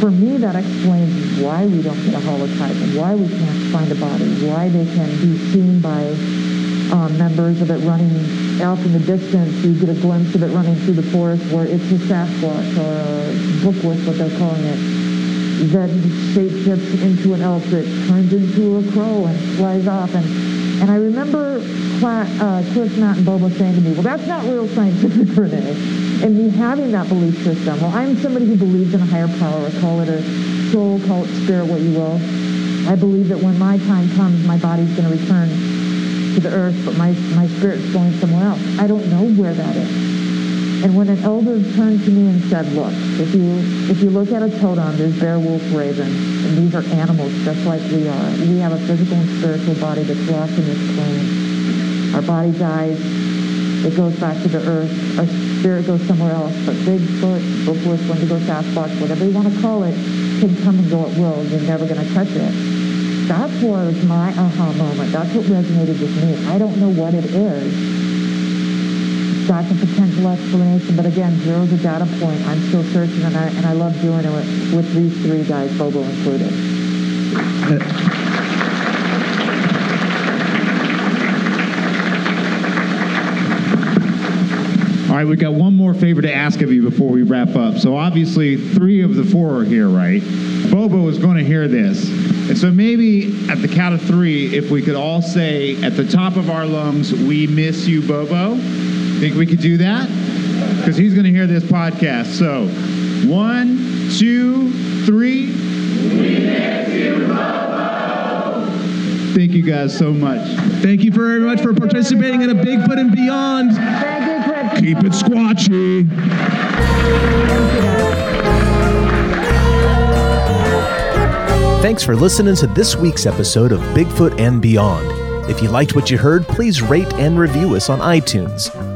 For me, that explains why we don't get a holotype and why we can't find a body, why they can be seen by um, members of it running out in the distance. You get a glimpse of it running through the forest where it's a Sasquatch or a Bookwith, what they're calling it that shapeshifts into an elk that turns into a crow and flies off. And, and I remember Cla- uh, Cliff, Matt, and Bobo saying to me, well, that's not real scientific, (laughs) Ranae. And me having that belief system. Well, I'm somebody who believes in a higher power. Call it a soul, call it spirit, what you will. I believe that when my time comes, my body's going to return to the earth, but my, my spirit's going somewhere else. I don't know where that is. And when an elder turned to me and said, look, if you if you look at a totem, there's bear, wolf, raven, and these are animals just like we are. We have a physical and spiritual body that's locked in this plane. Our body dies, it goes back to the earth. Our spirit goes somewhere else. But Bigfoot, Bigfoot, Wendigo, Sasquatch, whatever you want to call it, can come and go at will. You're never going to touch it. That was my aha moment. That's what resonated with me. I don't know what it is that's a potential explanation, but again, zero's a data point. I'm still searching, and I, and I love doing it with, with these three guys, Bobo included. All right, we've got one more favor to ask of you before we wrap up. So obviously, three of the four are here, right? Bobo is going to hear this. And so maybe at the count of three, if we could all say at the top of our lungs, we miss you, Bobo. Think we could do that? Because he's going to hear this podcast. So, one, two, three. We miss you, Bobo. Thank you guys so much. Thank you very much for participating in a Bigfoot and Beyond. Keep it squatchy. Thanks for listening to this week's episode of Bigfoot and Beyond. If you liked what you heard, please rate and review us on iTunes.